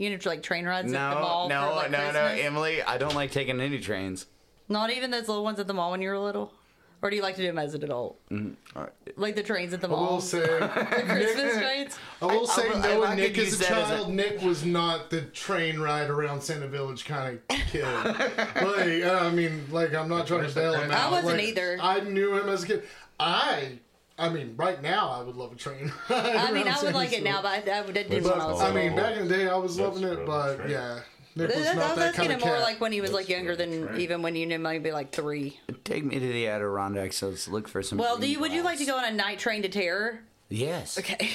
You know, like train rides at the No, mall. no, for, like, no, no, Emily. I don't like taking any trains. Not even those little ones at the mall when you were little. Or do you like to do them as an adult? Mm-hmm. Like the trains at the mall? I will mall. say, Christmas Nick, trains. I will say, I- I- I Nick as a that as a- child, Nick was not the train ride around Santa Village kind of kid. like, I mean, like, I'm not trying to bail him out. I wasn't Like, either. I knew him as a kid. I, I mean, right now, I would love a train. I mean, I would Santa like it now, but I, I didn't do But, when I was I mean, back in the day, I was That's loving it, but train. yeah, Nick was That- I not was that asking kind him of more cat. like when he was like younger than right. even when you knew maybe like three. Take me to the Adirondacks. So let's look for some. Well, do green you would you like to go on a night train to terror? Yes. Okay.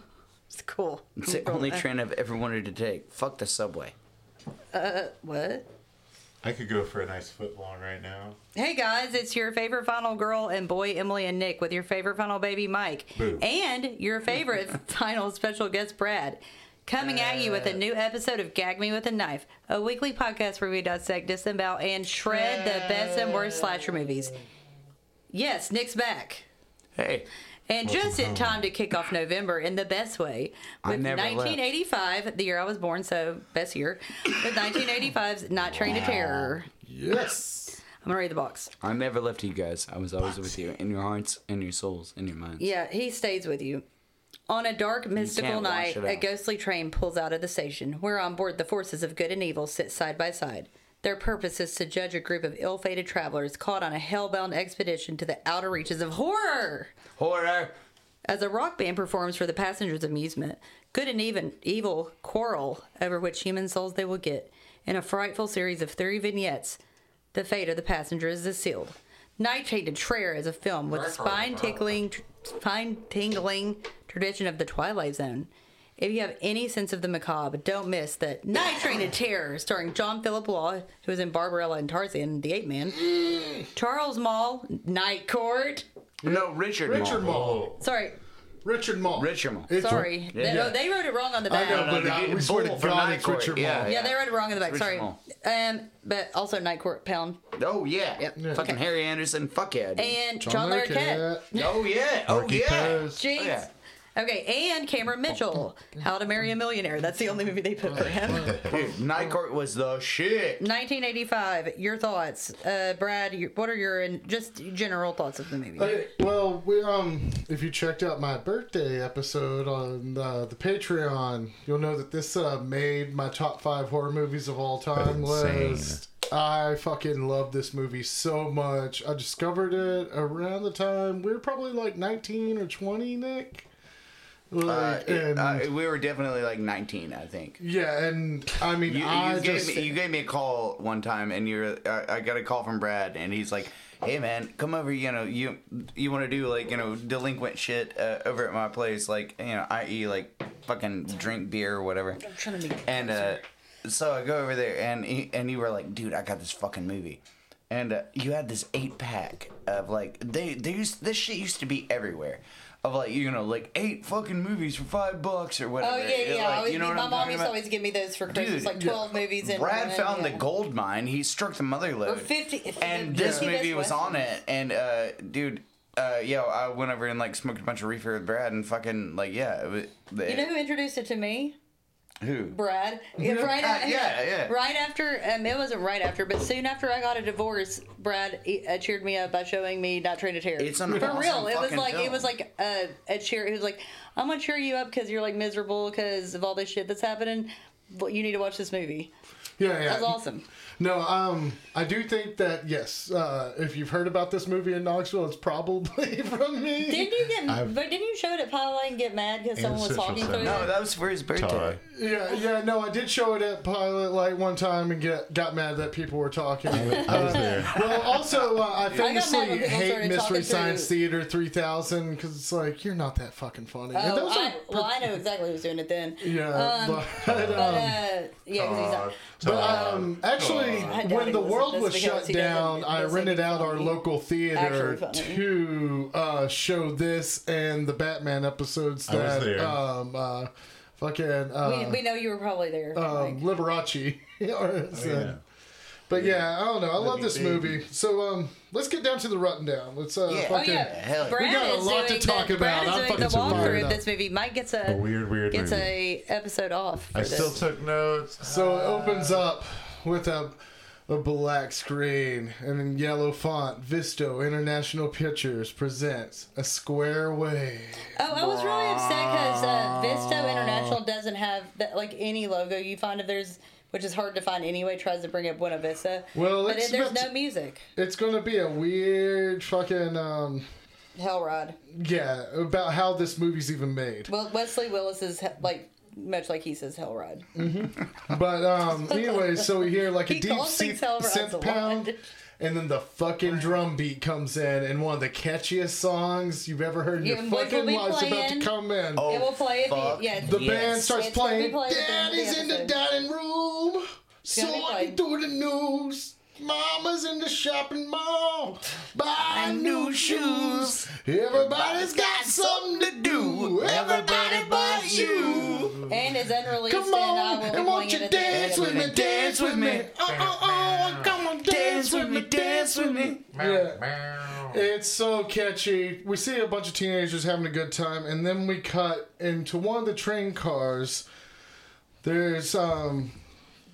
it's cool. It's the only train I've ever wanted to take. Fuck the subway. Uh, what? I could go for a nice foot long right now. Hey guys, it's your favorite final girl and boy Emily and Nick with your favorite final baby Mike Boo. and your favorite final special guest Brad. Coming at you with a new episode of Gag Me with a Knife, a weekly podcast where we dissect, disembowel, and shred the best and worst slasher movies. Yes, Nick's back. Hey, And just in time to kick off November in the best way with never 1985, the year I was born, so best year, with 1985's Night Train to Terror. Yes. I'm gonna read the box. I never left you guys. I was always with you in your hearts, in your souls, in your minds. Yeah, he stays with you. On a dark, mystical night, a ghostly train pulls out of the station, where on board the forces of good and evil sit side by side. Their purpose is to judge a group of ill fated travelers caught on a hellbound expedition to the outer reaches of horror. Horror. As a rock band performs for the passengers' amusement, good and even evil quarrel over which human souls they will get. In a frightful series of three vignettes, the fate of the passengers is sealed. Night Train to Terror is a film with spine tickling, spine tingling tradition of the Twilight Zone. If you have any sense of the macabre, don't miss the Night Train to Terror, starring John Philip Law, who was in Barbarella and Tarzan, the Ape Man, Charles Moll, Night Court. No, Richard. Richard Moll. Moll. Sorry, Richard Moll. Richard Moll. It's- Sorry, Yeah. they, oh, they wrote it wrong on the back. I back. know, but no, uh, the we swear to bull for God, Night it's Court, Richard yeah. Moll. yeah, they wrote it wrong on the back. Richard Sorry, Moll. um, but also Night Court Pound Oh yeah. Yep. Fucking Okay. Harry Anderson. Fuck yeah. And John John Larroquette. Larroquette. oh yeah. Oh Marky yeah. Perez. Jeez. Oh, yeah. Okay, and Cameron Mitchell, How to Marry a Millionaire. That's the only movie they put for him. Dude, Night Court was the shit. 1985. Your thoughts, uh, Brad? Your, what are your and just general thoughts of the movie? Hey, well, we um, if you checked out my birthday episode on uh, the Patreon, you'll know that this uh, made my top five horror movies of all time Insane. list. I fucking love this movie so much. I discovered it around the time we were probably like nineteen or twenty, Nick. Uh, and uh, we were definitely like 19, I think. yeah, and I mean, You, I you just gave me you gave me a call one time, and you're I, I got a call from Brad, and he's like, "Hey man, come over. You know, you you want to do like you know delinquent shit uh, over at my place, like you know, i.e. like fucking drink beer or whatever." I'm trying to be. And uh, so I go over there, and he, and you were like, "Dude, I got this fucking movie," and uh, you had this eight pack of like they they used this shit used to be everywhere. Of like you know like eight fucking movies for five bucks or whatever. Oh yeah, yeah. Like, always, you know what my mom used to always give me those for Christmas, Dude, like 12 movies in Brad one, found yeah. the gold mine. He struck the mother load. Or 50 And yeah. this 50 movie was on it. And uh, dude, uh, yo, I went over and like smoked a bunch of reefer with Brad and fucking like yeah. It was, You know who introduced it to me? Who? Brad. Yeah, right, Uh, a- yeah, yeah. right after, um, it wasn't right after, but soon after I got a divorce, Brad uh, cheered me up by showing me Night Train to Terror. It's an For awesome real. It was fucking like, it was like uh, a cheer. He was like, I'm going to cheer you up because you're like miserable because of all this shit that's happening. But you need to watch this movie. yeah, yeah. That was awesome. No, um, I do think that yes. Uh, if you've heard about this movie in Knoxville, it's probably from me. Didn't you get, I've- but didn't you show it at Pilot and get mad because someone was talking Center. through No, it? that was for his birthday. Todd. Yeah, yeah, no, I did show it at Pilot Light one time and get got mad that people were talking. I was there. well, also uh, I famously when people hate Mystery Science through- Theater 3000 because it's like you're not that fucking funny. And Oh, those are I, well, I know exactly who's doing it then. yeah, but, But, um, uh, yeah, because he's not. But um, actually, I doubt when the world was shut because he doesn't- down, I rented out our local theater to uh, show this and the Batman episodes I was that there. um uh, fucking uh, we, we know you were probably there. um, Mike. Liberace. or is Oh, it- yeah. But yeah, I don't know. I love this baby. movie. So um, let's get down to the rundown. down. Let's uh, Yeah. Oh fucking. yeah, hell, Brad we got a is lot to doing talk the, about. Brad I'm is doing the fucking fired walkthrough of this movie. Mike gets a, A weird, weird gets movie. a episode off. For I this. still took notes. So it opens up with a a black screen and in yellow font. Visto International Pictures presents a square Way. Oh, I was really upset because uh, Visto International doesn't have that, like any logo you find if there's. which is hard to find anyway. Tries to bring up Buena Vista, Well, but it, there's no music. It's gonna be a weird fucking um Hell Rod. yeah about how this movie's even made. Well, Wesley Willis is like much like he says Hell Rod. But um anyway, so we hear like a He deep synth, things Hell Rods a synth pound. And then the fucking drum beat comes in, and one of the catchiest songs you've ever heard in your Yeah, which fucking be life's about to playing- come in. Oh, it will play at fuck the yeah. The yes. band starts It's playing. played at the end of the Daddy's in the dining room, gonna be sorting through the news. Mama's in the shopping mall, buying new shoes. Everybody's got something to do. Everybody but you. and is unreleased. Come and I on, will and won't you at the end dance with me? Dance with me. Oh, oh, oh, come on, dance with me, dance with me. Yeah. It's so catchy. We see a bunch of teenagers having a good time, and then we cut into one of the train cars. There's um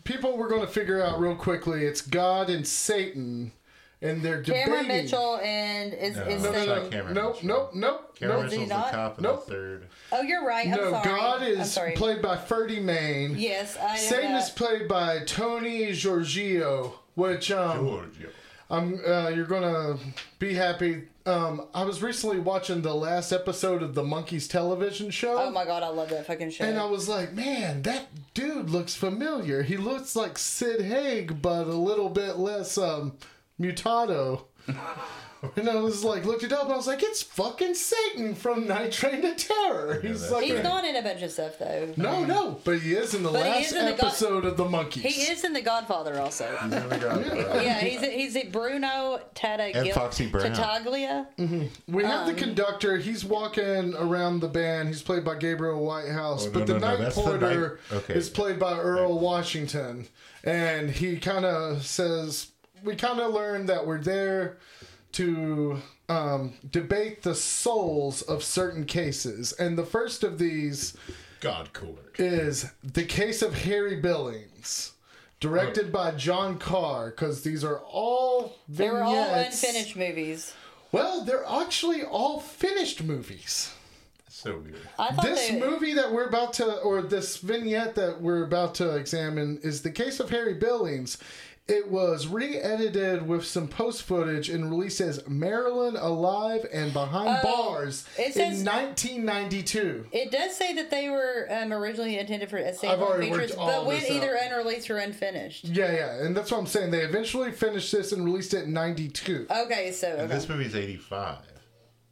people we're going to figure out real quickly. It's God and Satan, and they're debating. Cameron Mitchell and is No, is No, no, It's no, not Cameron nope, Mitchell. nope, nope, Cameron nope. Is he Mitchell's the not? cop in Nope. the third. Oh, you're right. I'm No, sorry. God is sorry. played by Ferdy Mayne. Yes, I know Satan that. is played by Tony Giorgio, which um, Giorgio. I'm uh, you're gonna be happy. Um, I was recently watching the last episode of the Monkees television show. Oh my god, I love that fucking show. And I was like, man, that dude looks familiar. He looks like Sid Haig, but a little bit less um, mutado. and I was like, looked it up, and I was like, it's fucking Satan from Night Train to Terror. He's that's like, He's a- not in a bunch of stuff though. no, no, but he is in the But last is in the God- episode of the Monkees. He is in The Godfather also. He's in the Godfather. yeah, he's he's a Bruno Tata And Foxy Brown. Tattaglia. We have Um, the conductor. He's walking around the band. He's played by Gabriel Whitehouse, Oh, no, but the no, no, night that's the porter night- okay. is played by Earl Washington, and he kind of says we kind of learned that we're there to um, debate the souls of certain cases, and the first of these God Court. is the case of Harry Billings. Directed by John Carr, because these are all They were all unfinished movies. Well, they're actually all finished movies. So weird. I This they, movie that we're about to, or this vignette that we're about to examine, is the case of Harry Billings. It was re edited with some post footage and released as Marilyn Alive and Behind Oh, Bars it says- in 1992. It does say that they were um, originally intended for as I've standalone features, but went either out. unreleased or unfinished. Yeah, yeah, and that's what I'm saying. They eventually finished this and released it in 92. Okay, so And okay. this movie's 85.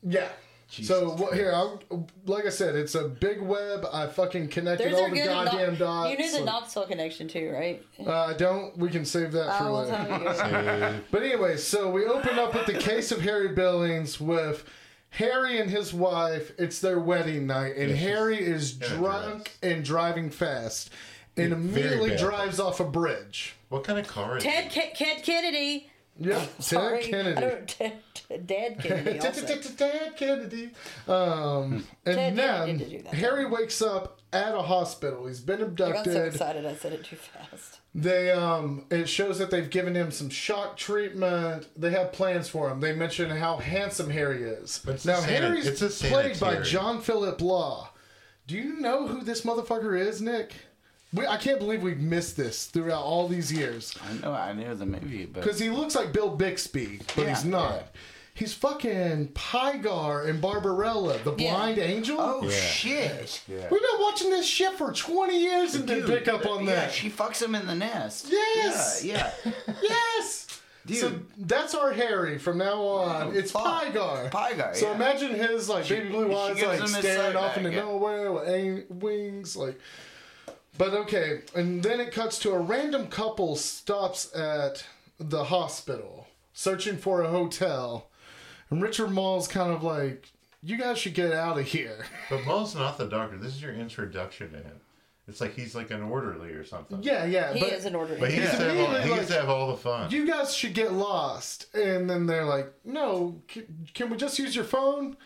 Yeah. Jesus so what, here, I'll, like I said, it's a big web. I fucking connected there's all a the good goddamn Knox- dots. You knew the Like- Knoxville connection too, right? Uh, don't. We can save that for I will later. tell you. But anyway, so we open up with the case of Harry Billings with Harry and his wife. It's their wedding night, and Yeah, Harry is in a drunk and driving fast, and Very immediately bad. drives off a bridge. what kind of car is Ted it? Ke- Ted Kennedy. Yep, Sorry, Ted Kennedy. I don't, Dad Kennedy. Also. Ted Kennedy. Um, and Ted then Kennedy did do that. Harry wakes up at a hospital. He's been abducted. I got so excited I said it too fast. They um it shows that they've given him some shock treatment. They have plans for him. They mention how handsome Harry is. It's now a sana- Harry's it's a played by. John Philip Law. Do you know who this motherfucker is, Nick? We, I can't believe we've missed this throughout all these years. I know, I know the movie, but Because he looks like Bill Bixby, but Yeah, he's not. yeah. He's fucking Pygar and Barbarella, the Yeah. blind angel. oh Yeah. shit! Yeah. We've been watching this shit for 20 years and didn't pick up on yeah, that. she fucks him in the nest. Yes! Yeah, yeah. Yes! Dude. So that's our Harry from now on. Oh, it's fuck. Pygar. Pygar, So yeah. imagine his like baby blue eyes like staring off back, into yeah. nowhere with wings like. But okay, and then it cuts to a random couple stops at the hospital searching for a hotel, and Richard Moll's kind of like, "You guys should get out of here." But Moll's not the doctor. This is your introduction to him. It's like he's like an orderly or something. Yeah, yeah. He but is an orderly. But he, gets to have all, he Like- gets to have all the fun. you guys should get lost. And then they're like, no, can, can we just use your phone?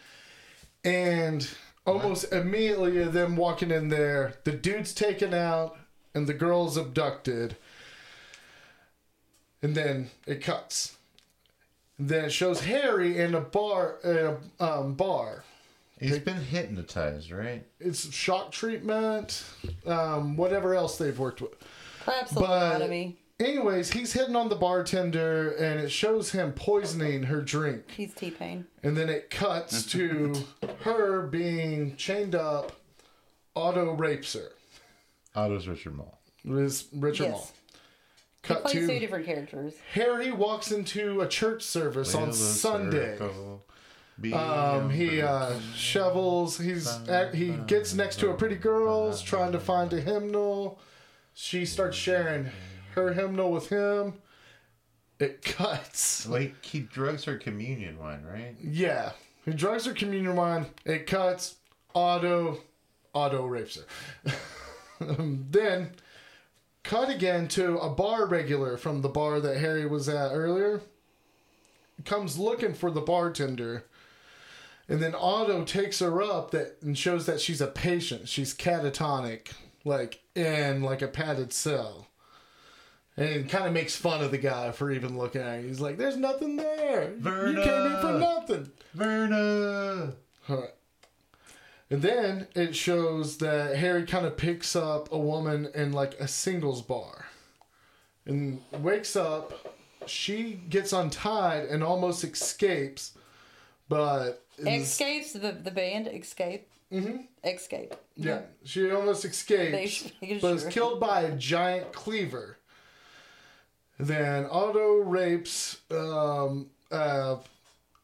And almost immediately, of them walking in there, the dude's taken out and the girl's abducted. And then it cuts. And then it shows Harry in a bar, in a um, bar. He's been hypnotized, right? It's shock treatment, um, whatever else they've worked with. Perhaps a But lobotomy. Anyways, he's hitting on the bartender, and it shows him poisoning her drink. He's T Pain. And then it cuts to her being chained up. Otto rapes her. Otto's Richard Moll. Is Richard Yes. Moll. He Cut plays two different characters. Harry walks into a church service on Sunday. circle, Um, he uh, shovels. He's at, he gets next to a pretty girl, trying to find a hymnal. She starts sharing her hymnal with him. It cuts. Like he drugs her communion wine, right? Yeah, he drugs her communion wine. It cuts. Otto, Otto rapes her. Then, cut again to a bar regular from the bar that Harry was at earlier. Comes looking for the bartender, and then Otto takes her up that and shows that she's a patient. She's catatonic, like in like a padded cell. And kind of makes fun of the guy for even looking at her. He's like, "There's nothing there. You came in for nothing." Verna. Alright. And then it shows that Harry kind of picks up a woman in like a singles bar and wakes up. She gets untied and almost escapes, but Escapes the the band Escape. Mm-hmm. Escape. yeah, she almost escapes, They- but is killed by a giant cleaver. Then Otto rapes. Um, uh,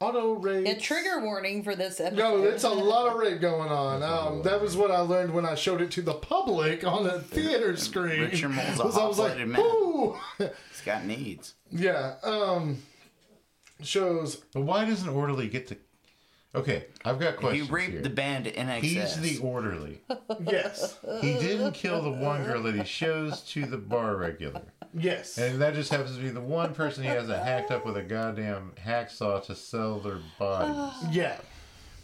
Otto rapes. A trigger warning for this episode. No, it's a lot of rape going on. Um, that was what I learned when I showed it to the public on a theater screen. Richard Moll's a Was I was like, hot-blooded man. "Ooh." He's got needs. yeah. Um, shows. But why does an orderly get to? Okay, I've got questions. He raped here. the band in excess. He's the orderly. Yes. He didn't kill the one girl that he shows to the bar regular. Yes. And that just happens to be the one person he hasn't hacked up with a goddamn hacksaw to sell their bodies. yeah.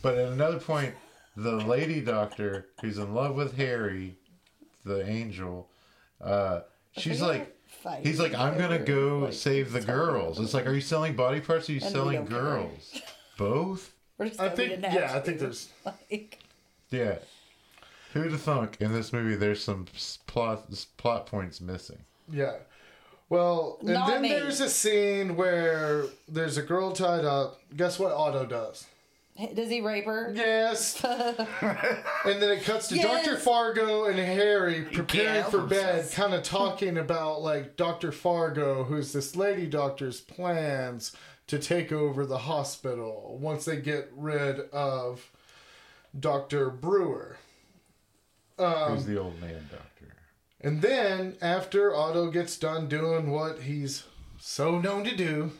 But at another point, the lady doctor who's in love with Harry, the angel, uh, she's like, he's like, I'm gonna go like, save the girls. It's like, are you selling body parts? Or are you we selling don't care. girls? Both? We're just I think. didn't Yeah. I think there's. Like, Yeah. Who'd have thunk in this movie? There's some plot plot points missing. Yeah. Well, and Not then me. there's a scene where there's a girl tied up. Guess what Otto does? does he rape her? Yes. and then it cuts to Yes. Dr. Fargo and Harry preparing help for bed, himself. kind of talking about like Dr. Fargo, who's this lady doctor's plans to take over the hospital once they get rid of Dr. Brewer. Um, Who's the old man doctor? And then after Otto gets done doing what he's so known to do,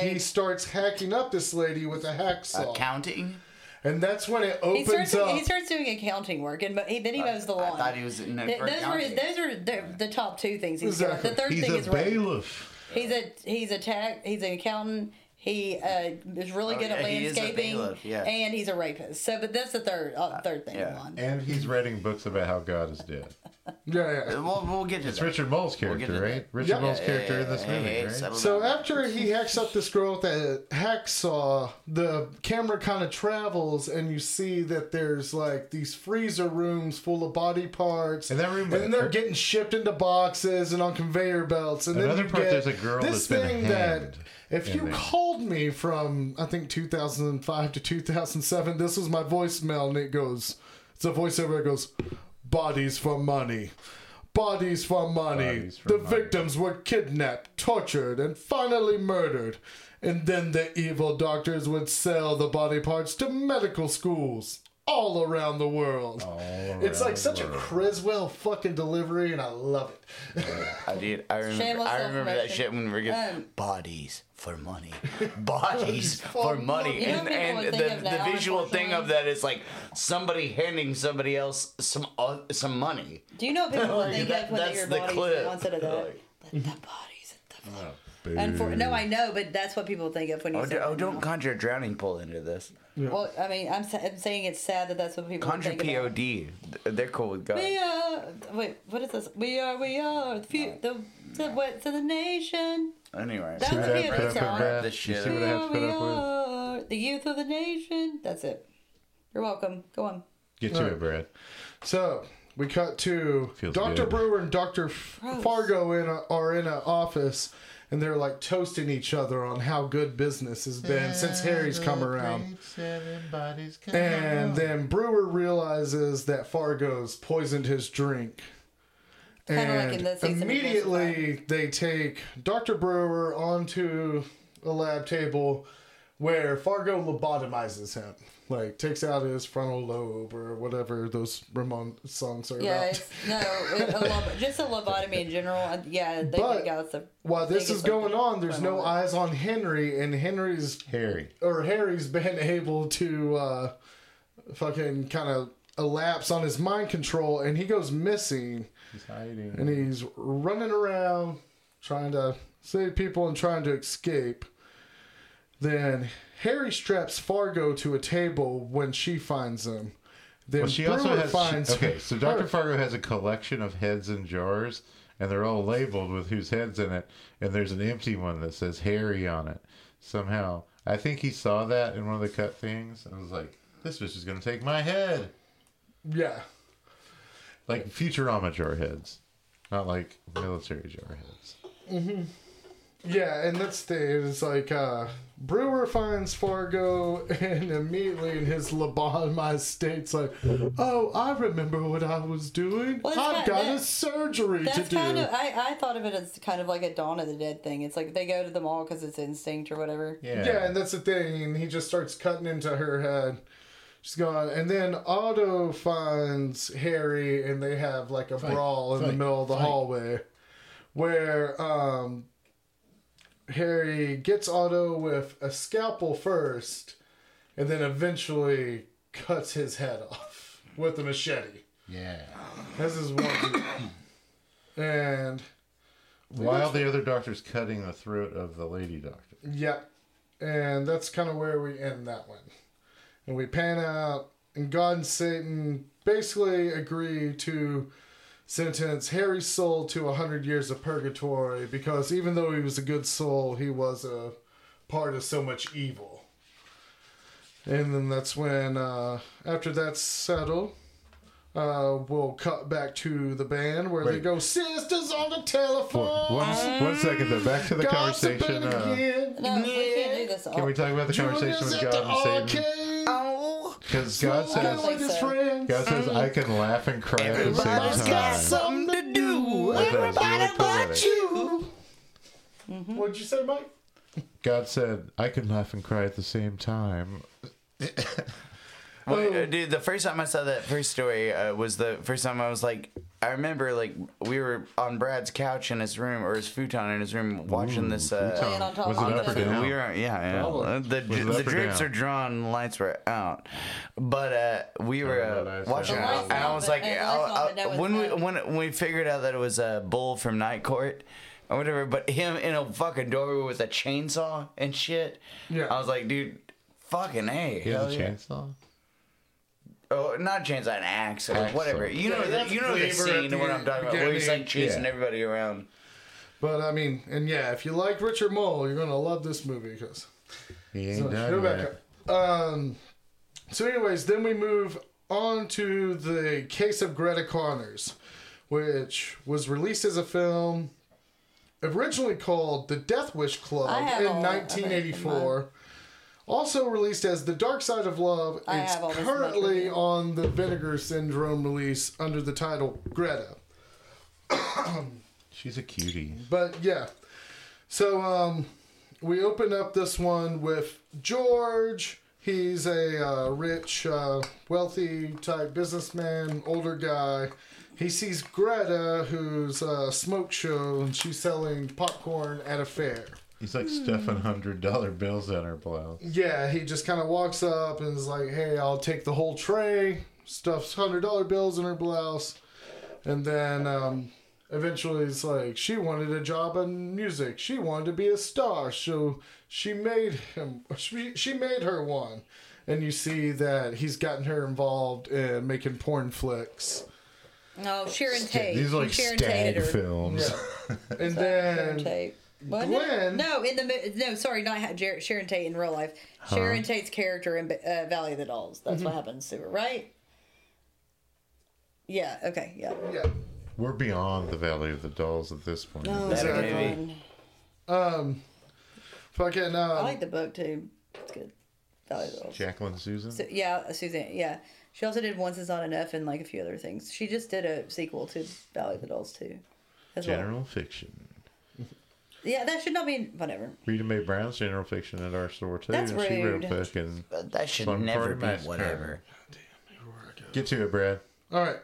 he starts hacking up this lady with a hacksaw. Accounting? and that's when it He opens starts, up. he starts doing accounting work, and but he, then he mows the I lawn. thought he was in it Th- for those were those are the, the top two things he's got. The third He's thing a is rape. bailiff. He's a he's a tax he's an accountant. He uh, is really Oh, good at yeah, he is a landscaping, yeah. and he's a rapist. So, but that's the third uh, third thing. yeah. One. And he's writing books about how God is dead. yeah, yeah. We'll, we'll get to that. It's that. Richard Moll's We'll character, right? Richard Yeah. Moll's character in this Hey, movie, hey, right? So down. after he hacks up this girl with a hacksaw, the camera kind of travels, and you see that there's like these freezer rooms full of body parts, In that room- and they're getting shipped into boxes and on conveyor belts. And Another then you part, get there's a girl this that's been thing that if you there. Called me from I think 2005 to 2007, this was my voicemail, and it goes, it's a voiceover that goes, "Bodies for money." Bodies for money. Bodies for the money. victims were kidnapped, tortured, and finally murdered. And then the evil doctors would sell the body parts to medical schools. All around the world. All it's around like such a the. Criswell fucking delivery, and I love it. I did. I remember. I remember that shit when we were getting Um, bodies for money, bodies for for money, money. You know and and the, think the visual thing of that is like somebody handing somebody else some uh, some money. Do you know what people Like, think that- of when they that's hear the bodies clip. instead of that? Like- the, the bodies at the Oh, And for, boo. no, I know, but that's what people think of when you Oh, say d- oh don't conjure a drowning pool into this. Well, I mean, I'm, sa- I'm saying it's sad that that's what people Conjure think about. POD. Th- They're cool with God. We are. Wait, what is this? We are. We are the few, uh, the the what to the nation. Anyway, That See what I be a put good up with. Brad? This You shit. see what We I have are. to put We up with? are the youth of the nation. That's it. You're welcome. Go on. Get to it, Brad. So we cut to Feels Dr. good. Brewer and Dr. Gross. Fargo in a, are in an office, and they're like toasting each other on how good business has been since Harry's come around. And then Brewer realizes that Fargo's poisoned his drink. Kinda like And in the Season of immediately they take Dr. Brewer onto a lab table where Fargo lobotomizes him. Like takes out his frontal lobe or whatever those Ramon songs are Yeah, about. it's, no, it, a lob- just a lobotomy in general. uh, Yeah, they But think out the. While this is going on, there's no frontal lobe. eyes on Henry, and Henry's Harry. or Harry's been able to uh, fucking kind of elapse on his mind control, and he goes missing, He's hiding. and he's running around trying to save people and trying to escape. Then Harry straps Fargo to a table when she finds him. Then Well, she Brewer also has. finds she- okay, so Dr. Fargo has a collection of heads in jars, and they're all labeled with whose head's in it, and there's an empty one that says Harry on it. Somehow, I think he saw that in one of the cut things, and was like, "This bitch is gonna take my head." Yeah. Like Futurama jar heads, not like military jar heads. Mm-hmm. Yeah, and that's the thing. It's like uh, Brewer finds Fargo, and immediately in his lobotomized state's like, "Oh, I remember what I was doing. Well, I've not- got that- a surgery to do." kind of. I, I thought of it as kind of like a Dawn of the Dead thing. It's like they go to the mall because it's instinct or whatever. Yeah. yeah. and that's the thing. And he just starts cutting into her head. She's gone, and then Otto finds Harry, and they have like a brawl in the middle of the fight. hallway, where um, Harry gets Otto with a scalpel first, and then eventually cuts his head off with a machete. Yeah. This is one, and While the other doctor's cutting the throat of the lady doctor. Yep. And that's kind of where we end that one. And we pan out, and God and Satan basically agree to sentence Harry's soul to a hundred years of purgatory because even though he was a good soul, he was a part of so much evil. And then that's when, uh, after that's settled, uh, we'll cut back to the band where they go, Sisters on the telephone. One, one second though. Back to the gossiping conversation. Uh. No, we can't do this. can we talk about the conversation with God and Satan? Because God says, think with his so. friends. God says, I can laugh and cry at the everybody's same got time. something to do. I thought it was Everybody really but poetic. you. Mm-hmm. What'd you say, Mike? God said, I can laugh and cry at the same time. Well, uh, dude, the first time I saw that first story uh, was the first time I was like, I remember like we were on Brad's couch in his room or his futon in his room watching this. Uh, Laying on top Was of it each up or down? We were, yeah, yeah. Probably. Uh, The, Was the drapes are drawn, lights were out, but uh, we were Oh, uh, watching. It, and I was like, and the I- lights I- but when we when we figured out that it was a bull from Night Court. Or whatever, but him in a fucking doorway with a chainsaw and shit. Yeah. I was like, dude, fucking a. He has a yeah. chainsaw? Oh, not chainsaw, an axe or Axe, whatever. sorry. You know, Yeah, the, you know the scene the of what I'm talking about, where he's like chasing Yeah. everybody around. But I mean, and yeah, if you like Richard Moll, you're gonna love this movie because. He ain't So, done go back up. Um. So, anyways, then we move on to the case of Greta Connors, which was released as a film, originally called The Death Wish Club I have in all that, I think, in 1984. Also released as The Dark Side of Love, I it's have all this currently trivia. on the Vinegar Syndrome release under the title Greta. She's a cutie. But yeah. So um we open up this one with George. He's a uh, rich, uh, wealthy type businessman, older guy. He sees Greta, who's a smoke show, and she's selling popcorn at a fair. He's like stuffing hundred dollar bills in her blouse. Yeah, he just kind of walks up and is like, "Hey, I'll take the whole tray." Stuffs hundred dollar bills in her blouse, and then um, eventually it's like she wanted a job in music. She wanted to be a star, so she made him. She, she made her one, and you see that he's gotten her involved in making porn flicks. Oh, Sharon Tate. These are like Sharon stag Tate films. Yeah, and Sharon then Tate. Wasn't No, in the no, sorry, not Ha- Jer- Sharon Tate in real life. Sharon Tate's character in uh, Valley of the Dolls. That's Mm-hmm. what happens to her, right? Yeah. Okay. Yeah. yeah, We're beyond the Valley of the Dolls at this point. Oh, Better that's a good um, fucking I um, like the book too. It's good. Valley of the Dolls. Jacqueline Susann. So, yeah, Susann. Yeah, she also did Once Is Not Enough and like a few other things. She just did a sequel to Valley of the Dolls too. As well. General fiction. Yeah, that should not be whatever. Rita Mae Brown's general fiction at our store too. That's She wrote rude. fucking. That should Fun never Party be Massacre. whatever. Get to it, Brad. All right.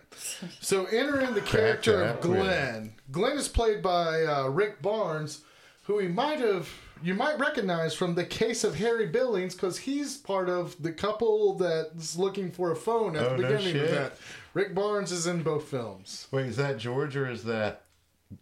So entering the character of quick. Glenn. Glenn is played by uh, Rick Barnes, who he might have you might recognize from the case of Harry Billings because he's part of the couple that's looking for a phone at Oh, the no beginning of that. Rick Barnes is in both films. Wait, is that George or is that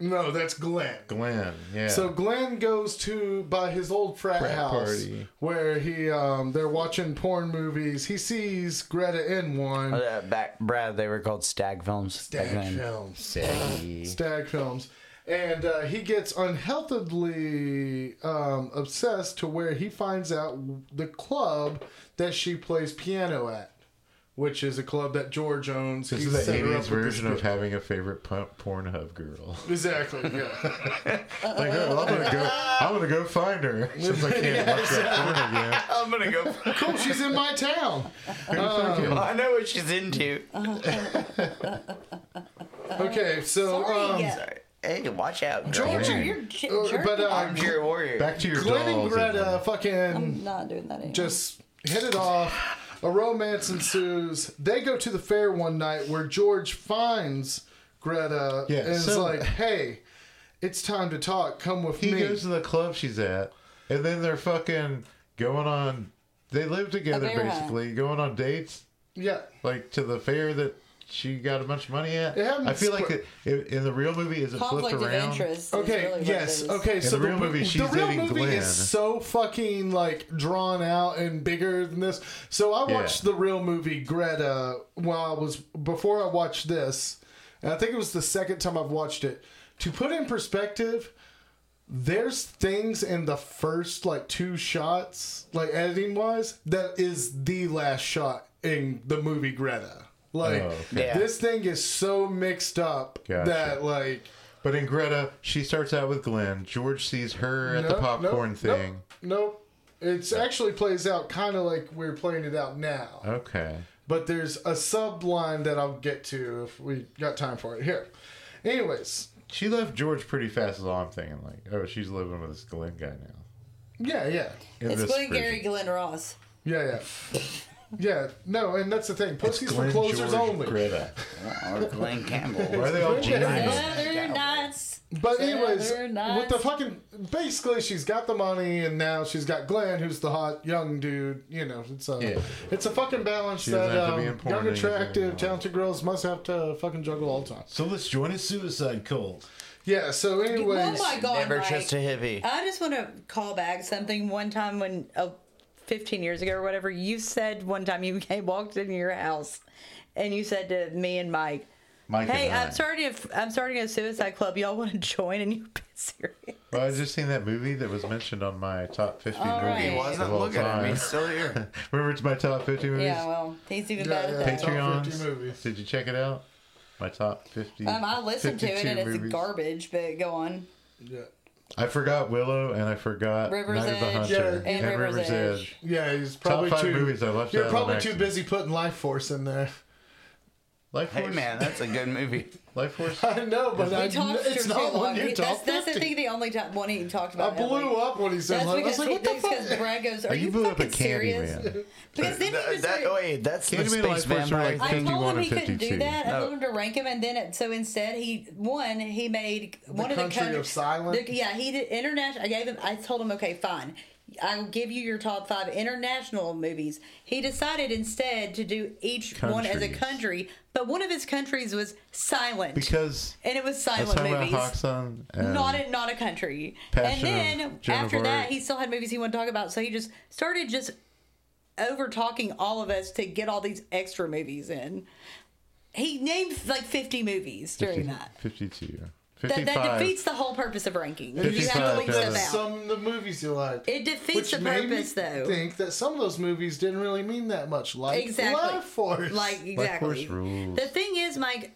No, that's Glenn. Glenn? Yeah. So Glenn goes to by his old frat, Frat house party. where he um they're watching porn movies. He sees Greta in one. Oh, Uh, back, Brad, they were called stag films. Stag then. films. Saggy. Stag films. And uh, he gets unhealthily um, obsessed to where he finds out the club that she plays piano at, which is a club that George owns. This He is the set her 80s up with this version of girl. having a favorite pu- Pornhub girl. Exactly, yeah. Like, oh, I'm gonna go. I'm gonna go find her since I can't watch that porn again. I'm gonna go. cool, she's in my town. I know what she's into. Okay, so. Sorry, Um, Sorry. Hey, watch out, George. You're, you're j- uh, jerking but, uh. I'm your warrior. Back to your Glenn and dolls. Greta Edwin. fucking I'm not doing that anymore. just hit it off. A romance ensues. They go to the fair one night where George finds Greta Yeah, and is like, "Hey, it's time to talk. Come with He me." He goes to the club she's at, and then they're fucking going on. They live together bear basically, going on dates yeah, like to the fair that she got a bunch of money at. I feel like quick. it, in the real movie, is it conflict flipped of around? interest. is Okay. really what yes. is. Okay. so the real movie, she's the real dating movie Glenn. is so fucking like drawn out and bigger than this. So I Yeah. watched the real movie Greta while I was before I watched this, and I think it was the second time I've watched it. To put in perspective, there's things in the first like two shots, like editing wise, that is the last shot in the movie Greta. Like Oh, okay. Yeah. this thing is so mixed up Gotcha. that like But in Greta, she starts out with Glenn. George sees her at the popcorn nope, thing. Nope. nope. It's actually plays out kind of like we're playing it out now. Okay. But there's a subline that I'll get to if we got time for it. Here. Anyways, She left George pretty fast, is all I'm thinking. Like, oh, she's living with this Glenn guy now. yeah, yeah. In It's Glenn. Gary Glenn Ross. Yeah, yeah. Yeah, no, and that's the thing. Pussies for closers George only. Greta. or Glen Campbell. Why are they all Yeah. genius? Southern Nights. But anyways, Southern with the fucking basically, she's got the money, and now she's got Glenn, who's the hot young dude. You know, it's a Yeah. it's a fucking balance She that doesn't have to um, be in porn young, or anything. attractive, talented girls must have to fucking juggle all the time. So let's join a suicide cult. Yeah. So, anyways, Oh my God, Never Mike. trust a hippie. I just want to call back something. One time when, oh, 15 years ago or whatever, you said one time you came walked into your house, and you said to me and Mike, Mike "Hey, and I. I'm starting a I'm starting a suicide club. Y'all want to join?" And you've been serious. Well, I just seen that movie that was mentioned on my top 50 All movies right. He He wasn't of all looking at me. time. He's still here. Remember, it's my top 50 movies. Yeah, well, he's even Yeah, better yeah. at that. Top 50 movies. Did you check it out? My top 50. Um, I listened to it 52 and it's movies. garbage, but go on. yeah, I forgot Willow and I forgot River's Night of the Edge. Hunter Yeah. And River's Edge. yeah, he's probably five too. movies I left You're probably too busy putting Lifeforce in there. Life Hey man, that's a good movie. Lifeforce. I know, but I, We talked it's not one you He- That's, talked that's I 50. think the only time one he talked about. I blew Emily. up when he said That's like, I was like, what the fuck? Brad goes, "Are you you blew up fucking at serious?" Candyman. Because then he That, was that, like- oh, wait, that's the space Lifeforce vampire. like I told him he couldn't 52. do that. I told him to rank him, and then it, so instead he one he made one of the Country of Silence? the- yeah, he did international. I gave him. I told him, okay, fine. I'll give you your top five international movies. He decided instead to do each one as a country, but one of his countries was silent, Because and it was silent movies. about Häxan. And not a, not a country. Passion and then after that, he still had movies he wanted to talk about. So he just started just over talking all of us to get all these extra movies in. He named like 50 movies during 50 that. 52. That, 55. that defeats the whole purpose of ranking. You have to leave stuff out. Some of the movies you like. It defeats Which the made me purpose, though. think that some of those movies didn't really mean that much. Like Exactly. Lifeforce. Like exactly. Force rules. The thing is, Mike,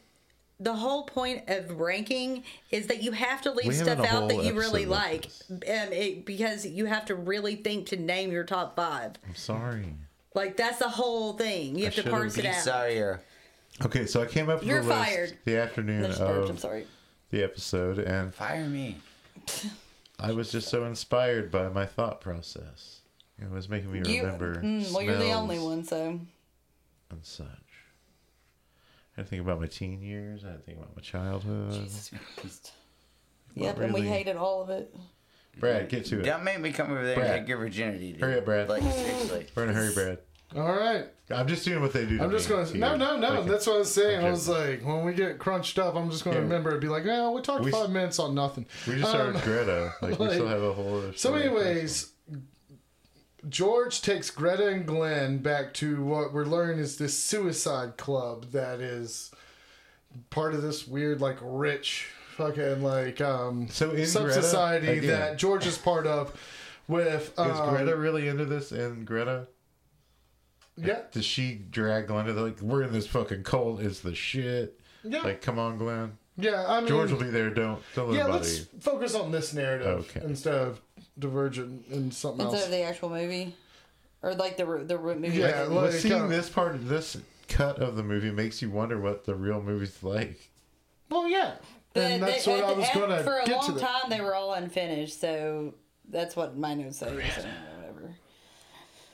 the whole point of ranking is that you have to leave We stuff out that you really like, about um, it, because you have to really think to name your top five. I'm sorry. Like that's the whole thing. You have to should've parse it out. sorry. Okay, so I came up with You're a list fired. the afternoon That's George, I'm sorry. The episode, and Fire me. I was just so inspired by my thought process. It was making me You, remember. mm, well, you're the only one, so And such. I had to think about my teen years. I had to think about my childhood. Jesus Christ. yep. And we hated all of it. Brad, get to it. Don't make me come over there Brad. and take your virginity. Dude. Hurry up, Brad. Like seriously. We're in a hurry, Brad. All right. I'm just doing what they do. I'm just going to. No, no, no. Like, That's what I was saying. I was like, when we get crunched up, I'm just going to Yeah. remember and be like, well, we talked We five minutes on nothing. We just started Um, Greta. Like, we still have a whole So, anyways, George takes Greta and Glenn back to what we're learning is this suicide club that is part of this weird, like, rich fucking, like, um, So in sub society that George is part of with. Um, Is Greta really into this? And Greta, Yeah. does she drag Glenn to the, like? We're in this fucking cult. Is the shit? Yeah. Like, come on, Glenn. yeah. I mean, George will be there. Don't don't let Yeah, him let's bother focus on this narrative Okay. instead of divergent and something Instead else. of the actual movie, or like the the movie. Yeah, version. like- Well, seeing this part, of this cut of the movie makes you wonder what the real movie's like. Well, yeah, The- and that's they- what I was going to say. For a get long time, they were all unfinished, so that's what my notes say. So, whatever.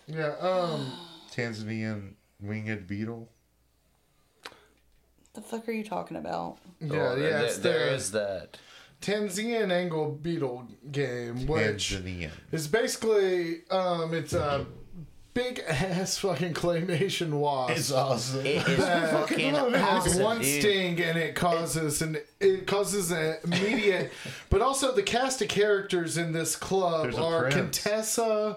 yeah, um, Tanzanian winged beetle. The fuck are you talking about? yeah, Oh, yeah. there- It's there the is that. Tanzanian angle beetle game, which Tanzanian. is basically um, it's a big ass fucking claymation wasp. It's awesome. It is that fucking has awesome, one dude. sting and it causes an it causes an immediate but also the cast of characters in this club There's are prince. Contessa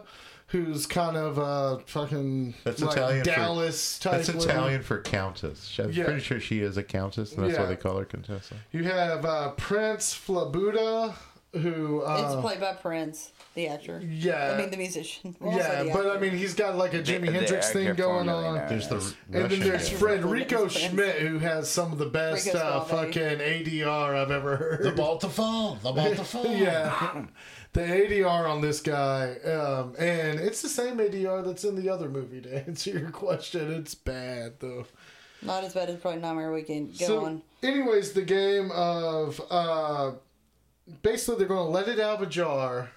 who's kind of a fucking That's like Italian for- Dallas type That's woman. Italian for countess. I'm Yeah. pretty sure she is a countess, and that's Yeah. why they call her Contessa. You have uh, Prince Flabuda who It's uh, played by Prince, the actor. yeah I mean the musician. Also yeah, the but I mean he's got like a Jimi the Hendrix actor thing going on. known There's the as- And then there's guy. Frederico Schmidt, who has some of the best uh, fucking ADR I've ever heard. The Baltifone. The Baltifone. yeah, the ADR on this guy, um, and it's the same ADR that's in the other movie. To answer your question, it's bad though. not as bad as probably Nightmare Weekend. Go so, on. anyways, the game of uh, basically they're going to let it out of a jar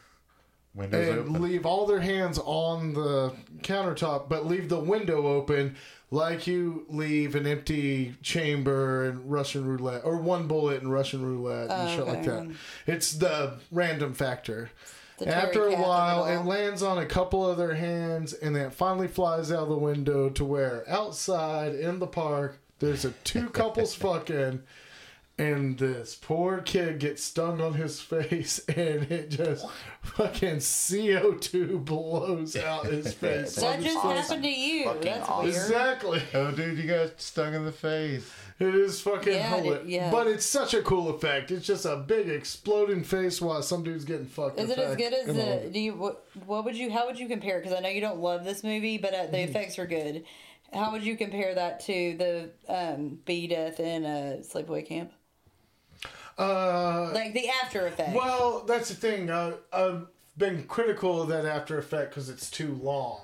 Windows and open. leave all their hands on the countertop, but leave the window open like you leave an empty chamber in Russian roulette or one bullet in Russian roulette and shit like that. It's the random factor. The After a while, it it lands on a couple of their hands and then it finally flies out of the window to where outside in the park there's a two couples fucking and this poor kid gets stung on his face and it just fucking CO2 blows out his face. That just so- happened to you. fucking That's awesome. weird. Exactly. Oh, dude, you got stung in the face. It is fucking Yeah, it- yeah. But it's such a cool effect. It's just a big exploding face while some dude's getting fucked. Is it as good as And all the? Do you what? What would you? How would you compare? Because I know you don't love this movie, but uh, the Mm-hmm. effects are good. How would you compare that to the um, bee death in uh, Sleepaway Camp? Uh, Like the after effect. well, that's the thing. Uh, I've been critical of that After Effect because it's too long.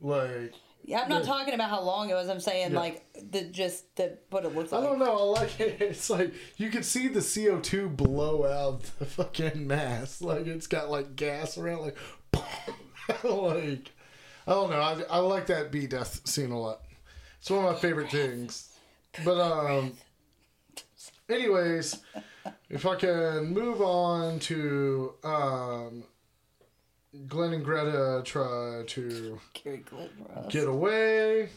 Like, Yeah, I'm not talking about how long it was. I'm saying like the just the what it looks like. I don't know. I like it. It's like you can see the CO two blow out the fucking mask. Like it's got like gas around. Like, like I don't know. I, I like that bee death scene a lot. It's one of my favorite things. But um, anyways, if I can move on to um, Glenn and Greta try to get away.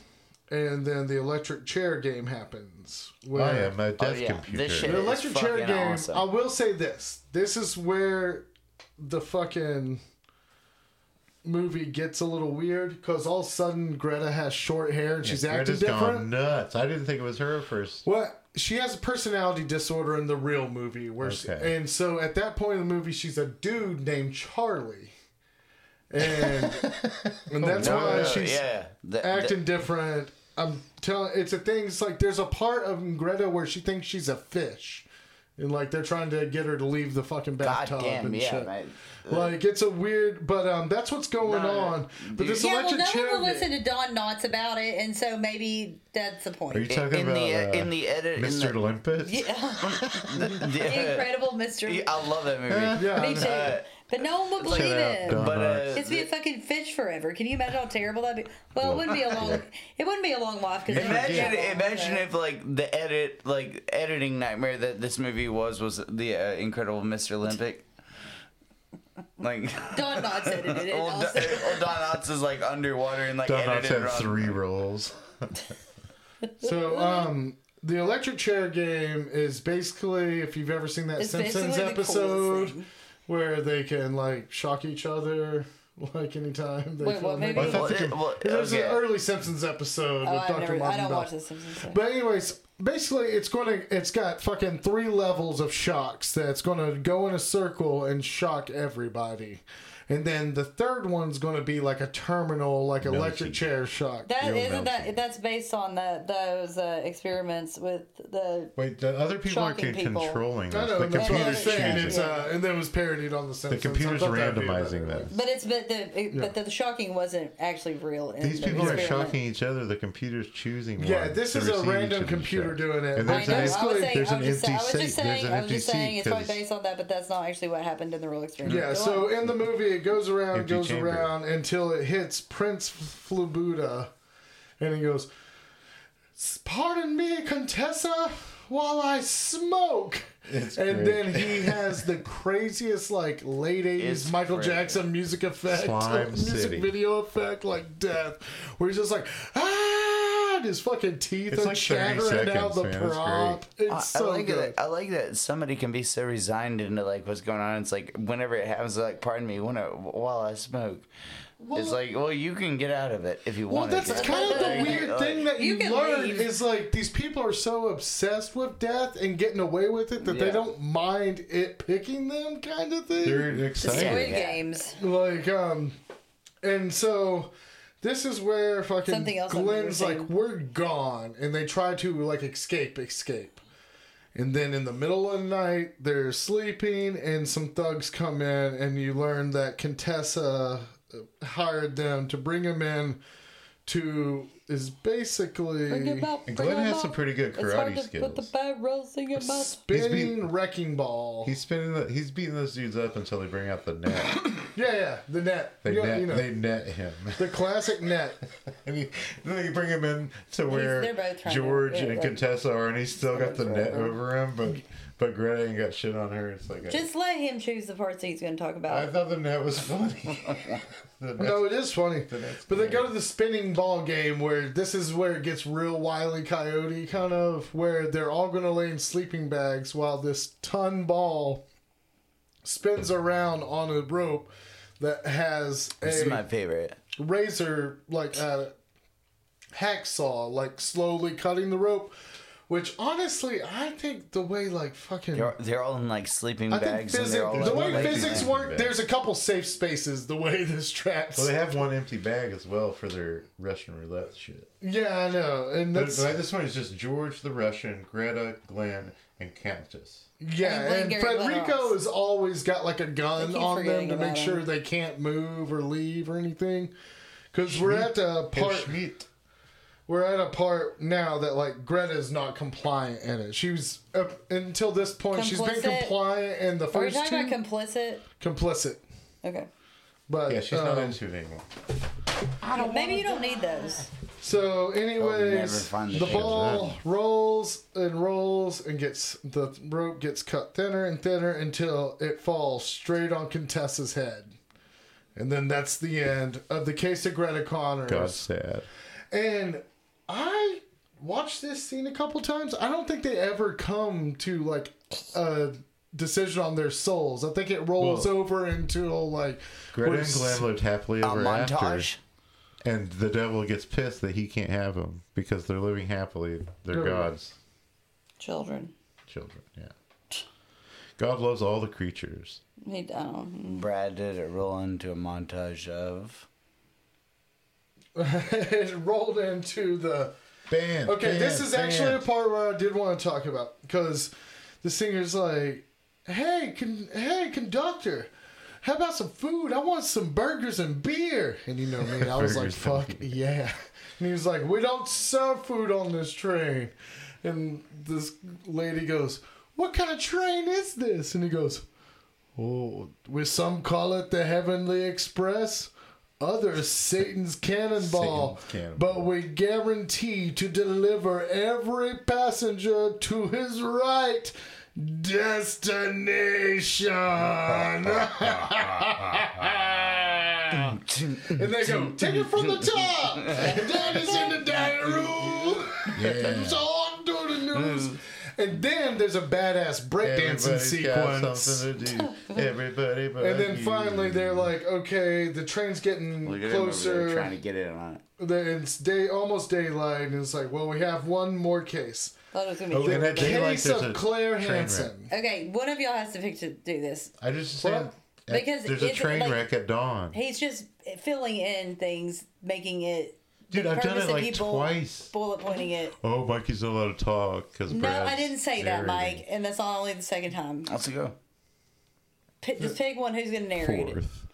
And then the electric chair game happens. I am a death yeah, computer. this shit- the It's electric chair game. awesome. I will say this: this is where the fucking movie gets a little weird because all of a sudden Greta has short hair and she's acting Greta's different. gone nuts. I didn't think it was her at first. What she has a personality disorder in the real movie, where she, and so at that point in the movie, she's a dude named Charlie, and and that's No, why no, she's yeah. The- the- acting different. I'm telling it's a thing. It's like there's a part of Greta where she thinks she's a fish, and like they're trying to get her to leave the fucking God bathtub damn, and yeah, shit. man. Like it's a weird, but um, that's what's going No, no. on. But this Yeah, well, electric no chair. one will listen to Don Knotts about it, and so maybe that's the point. Are you talking in about the- uh, in the edit- in Mr. the- Limpet? Yeah. Incredible, Mister. I love that movie. yeah, Me too. Uh, but no one will believe Shout out, him. Don But, uh, It's be a fucking fish forever. Can you imagine how terrible that'd be? Well, it wouldn't be a long. It wouldn't be a long life because Imagine, imagine if like the edit, like editing nightmare that this movie was was the uh, Incredible Mr. Olympic. Like Don Knotts edited it. old, Also. old Don Knotts is like underwater and like Don Knotts edited had it on- three rolls. So, um, the electric chair game is basically if you've ever seen that It's Simpsons basically the episode thing. Where they can like shock each other like anytime they Wait, feel what like- movie? I Well, the it- well, There's okay. an early Simpsons episode Oh, with I've Dr. never, I Martin don't Bell. watch The Simpsons. so- But anyways, basically, it's going to it's got fucking three levels of shocks that's going to go in a circle and shock everybody. And then the third one's going to be like a terminal, like electric Melty. chair shock. That Real isn't melting. that that's based on the those uh, experiments with the Wait, the other people aren't people. controlling this. know, The that's what I'm computer's saying. choosing. It's uh, and then it was parodied on the sensor. The computer's I that'd randomizing better. this. but it's but the it, but the, the shocking wasn't actually real. In These the people aren't shocking each other. The computer's choosing one. Yeah, this is a random computer doing it. And I there's know. an, I was saying, there's I an just, empty I seat. There's saying, an I was empty just saying, seat it's probably 'cause- based on that, but that's not actually what happened in the real experiment. Yeah, so in the movie, it goes around, Empty goes chamber. around until it hits Prince Flubuda, and he goes, "Pardon me, Contessa, while I smoke." It's and great. then he has the craziest, like late '80s Michael great. Jackson music effect, music video effect, like death, where he's just like ah, and his fucking teeth It's are like 30 chattering out the man. Prop. It's I, so I like good. it. I like that somebody can be so resigned into like what's going on. It's like whenever it happens, like pardon me, when I, while I smoke, it's like well you can get out of it if you want. Well, that's to. kind of the weird like- thing that you, You learn leave. is like these people are so obsessed with death and getting away with it that they don't mind it picking them, kind of thing. They're The excited. Squid Yeah. Games. like, um, and so this is where fucking Something else Glenn's like, we're gone, and they try to like escape, escape. And then in the middle of the night, they're sleeping, and some thugs come in, and you learn that Contessa hired them to bring him in to is basically Bring him out, And Glenn has some pretty good It's hard karate to put the skills. barrels in your mouth. spinning wrecking ball. He's spinning. The, he's beating those dudes up until they bring out the net. yeah, yeah, the net. They You know- net. you know, They net him. the classic net. And he, then they bring him in to where they're both trying to- George yeah, and like- Contessa are, and he's still got the net forever. over him, but but Greta ain't got shit on her. It's like a, Just let him choose the parts he's going to talk about. I thought the net was funny. Net- No, it is funny. net's But they go to the spinning ball game where this is where it gets real wily coyote kind of where they're all going to lay in sleeping bags while this ton ball spins around on a rope that has This is my favorite. razor like a hacksaw like slowly cutting the rope which honestly I think the way like fucking They're, they're all in like sleeping I think bags and physics, they're all the like, way like physics sleeping work, bag. there's a couple safe spaces the way this traps. Well, they have one empty bag as well for their Russian roulette shit. yeah, I know, and But, that's but this one is just George the Russian, Greta, Glenn, and Countess. yeah, And and Gary Frederico Lennox. has always got like a I gun keep on them forgetting to make about sure him. they can't move or leave or anything. Because we're at a Herr part. Schmidt. We're at a part now that like Greta's not compliant in it. She was up until this point. She's been Complicit? compliant in the Are we first talking two. about complicit? complicit, Okay. but Yeah, she's not um, into it anymore. I don't Maybe you don't need those. So, never anyways, find the the ball rolls and rolls and gets the rope gets cut thinner and thinner until it falls straight on Contessa's head, and then that's the end of the case of Greta Connors. God sad. And I watched this scene a couple times. I don't think they ever come to like a decision on their souls. I think it rolls Well- over into like Greta and s- Glenn lived happily A ever after. montage. And the devil gets pissed that he can't have them because they're living happily. They're Right. God's Children. children. Yeah. God loves all the creatures. He, don't. Brad did it roll into a montage of. It rolled into the band. Okay, this bam, is actually a part where I did want to talk about because the singer's like, "Hey, con- hey, conductor, how about some food? I want some burgers and beer." And you know me, I was like, "Fuck yeah!" And he was like, "We don't serve food on this train." And this lady goes, "What kind of train is this?" And he goes, "Oh, we some call it the Heavenly Express." Others Satan's cannonball, Satan's cannonball. but we guarantee to deliver every passenger to his right destination. and they go, take it from the top. That is in the dining room. Yeah. So on to the news. And then there's a badass breakdancing Everybody's got sequence. something to do. Everybody but And then you. finally they're like, okay, the train's getting Look at him over there closer. trying to get in on it. The- It's day almost daylight, and it's like, well, we have one more case. Thought it was gonna Oh, be. in short. that daylight, Case there's of Claire train wreck. Okay, one of y'all has to pick to do this. I just said Because there's a train like- wreck at dawn. He's just filling in things, making it. Dude, I've done it like twice. Bullet pointing it. Oh, Mikey's not allowed to talk because No, I didn't say that, Mike, and that's not only the second time. Let's go. P- just pick one who's gonna narrate it. Fourth.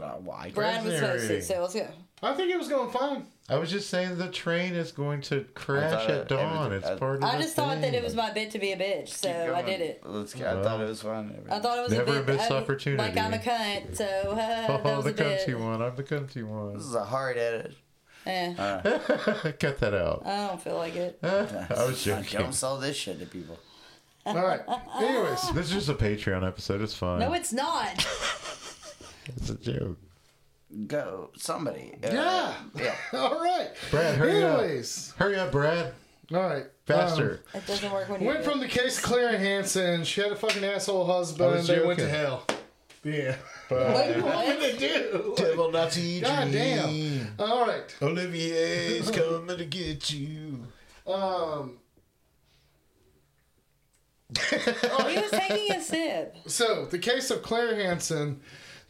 Uh, why? Brad was supposed to, narrating. so let's go. I think it was going fine. I was just saying the train is going to crash at dawn. everything- It's I- part of I the just thought that it was my bit to be a bitch, so I did it. Let's go. I Well, thought it was fun. I thought it was Never a a bit. missed I- opportunity. Like I'm a cunt, so uh, that Oh, was the a bit. cunty one. I'm the cunty one. This is a hard edit. Eh, Cut that out. I don't feel like it. I was joking. Don't sell this shit to people. All right. Anyways, This is just a Patreon episode. It's fine. No, it's not. it's a joke. Go, somebody. Uh, Yeah. Yeah. all right. Brad, hurry Anyways, Hurry up, Brad. all right. Faster. It doesn't work when Um, you went from the case of Claire Hansen. She had a fucking asshole I husband. was They went to joking. hell. Yeah. Wait, What what? did they do? Devil Nazi God damn. All right. Olivier's coming to get you. Um. Oh, he was taking a sip. So the case of Claire Hansen.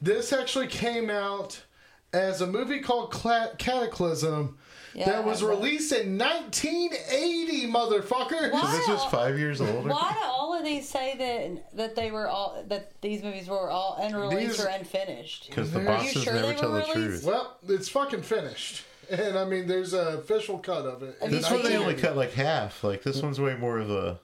This actually came out as a movie called Cla- Cataclysm. Yeah, that was I that. released in 1980, motherfucker. What? So this was five years older. Why do all of these say that that they were all that these movies were all unreleased These- or unfinished? Because the Are you bosses sure never tell were the truth. Well, it's fucking finished. And I mean, there's a official cut of it. Have This one they only cut like half. Like this one's way more of a.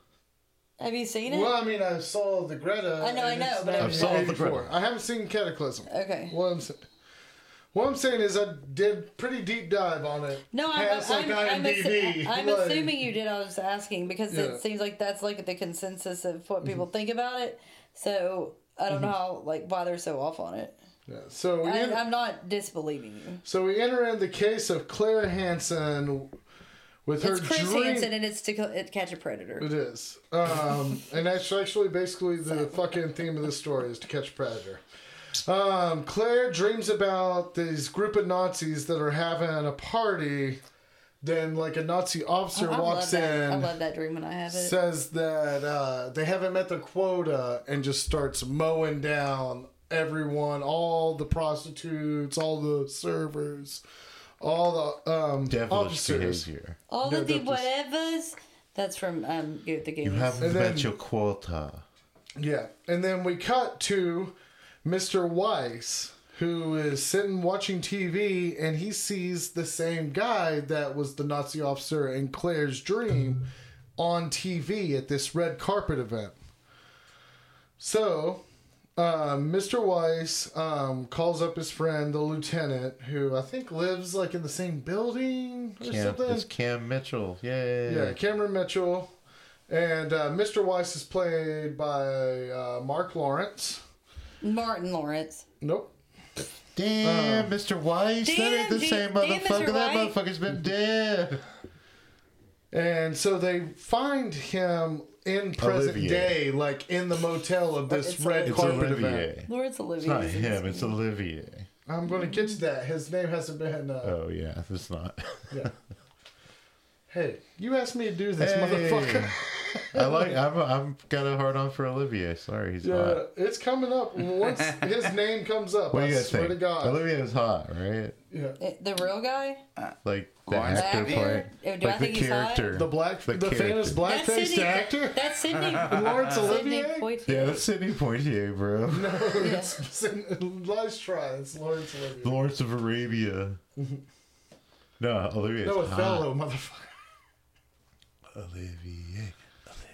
Have you seen it? Well, I mean, I saw the Greta. I know, I know, but I've saw the 1984. Greta. I haven't seen Cataclysm. Okay. What I'm, sa- what I'm saying is, I did pretty deep dive on it. No, I'm, Past, I'm, like, I'm, assu- I'm like- assuming you did. I was asking because Yeah. it seems like that's like the consensus of what people think about it. So I don't know how like why they're so off on it. Yeah. So I, en- I'm not disbelieving you. so we enter in the case of Claire Hansen with her It's Chris dream. Hansen and it's to catch a predator. It is, um, and that's actually basically the fucking theme of the story is to catch a predator. Um, Claire dreams about these group of Nazis that are having a party. Then, like a Nazi officer I love walks in. I love that dream when I have it. says that uh, they haven't met their quota, and just starts mowing down everyone, all the prostitutes, all the servers, all the um, Devilish officers. behavior. All Yeah, of the just- whatevers. That's from um, the Goonies. You haven't And met then- your quota. Yeah, and then we cut to Mr. Weiss, who is sitting watching TV and he sees the same guy that was the Nazi officer in Claire's dream on TV at this red carpet event. So, uh, Mr. Weiss um, calls up his friend, the lieutenant, who I think lives like in the same building or Cam, something. it's Cam Mitchell. Yay. Yeah, Cameron Mitchell. And uh, Mr. Weiss is played by uh, Marc Lawrence. Martin Lawrence. Nope. Damn, Mr. Weiss. that ain't Damn, the G- same damn, motherfucker. That motherfucker's been dead. And so they find him in present Olivier. day, like in the motel of this It's red carpet event. Olivier. Laurence Olivier. It's not is him. It's movie. Olivier. I'm going to get to that. His name hasn't been. Uh, Oh yeah, it's not. yeah. Hey, you asked me to do this, Hey. motherfucker. I like. I'm. I'm got a hard on for Olivier. Sorry, he's Yeah, hot. it's coming up. Once his name comes up, What do I you swear think? to God. Olivier is hot, right? Yeah. The real guy? Like the Laurence actor Olivier? playing, Uh, do I like the think he's hot? character. The black, The the, famous character. black faced Sidney- actor, That's Sidney. Laurence Olivier. Poitier. Yeah, that's Sidney Poitier, bro. No, it's, it's Let's try. It's Laurence Olivier. Lawrence of Arabia. no, Olivier. No, is hot. Othello, motherfucker. Olivier.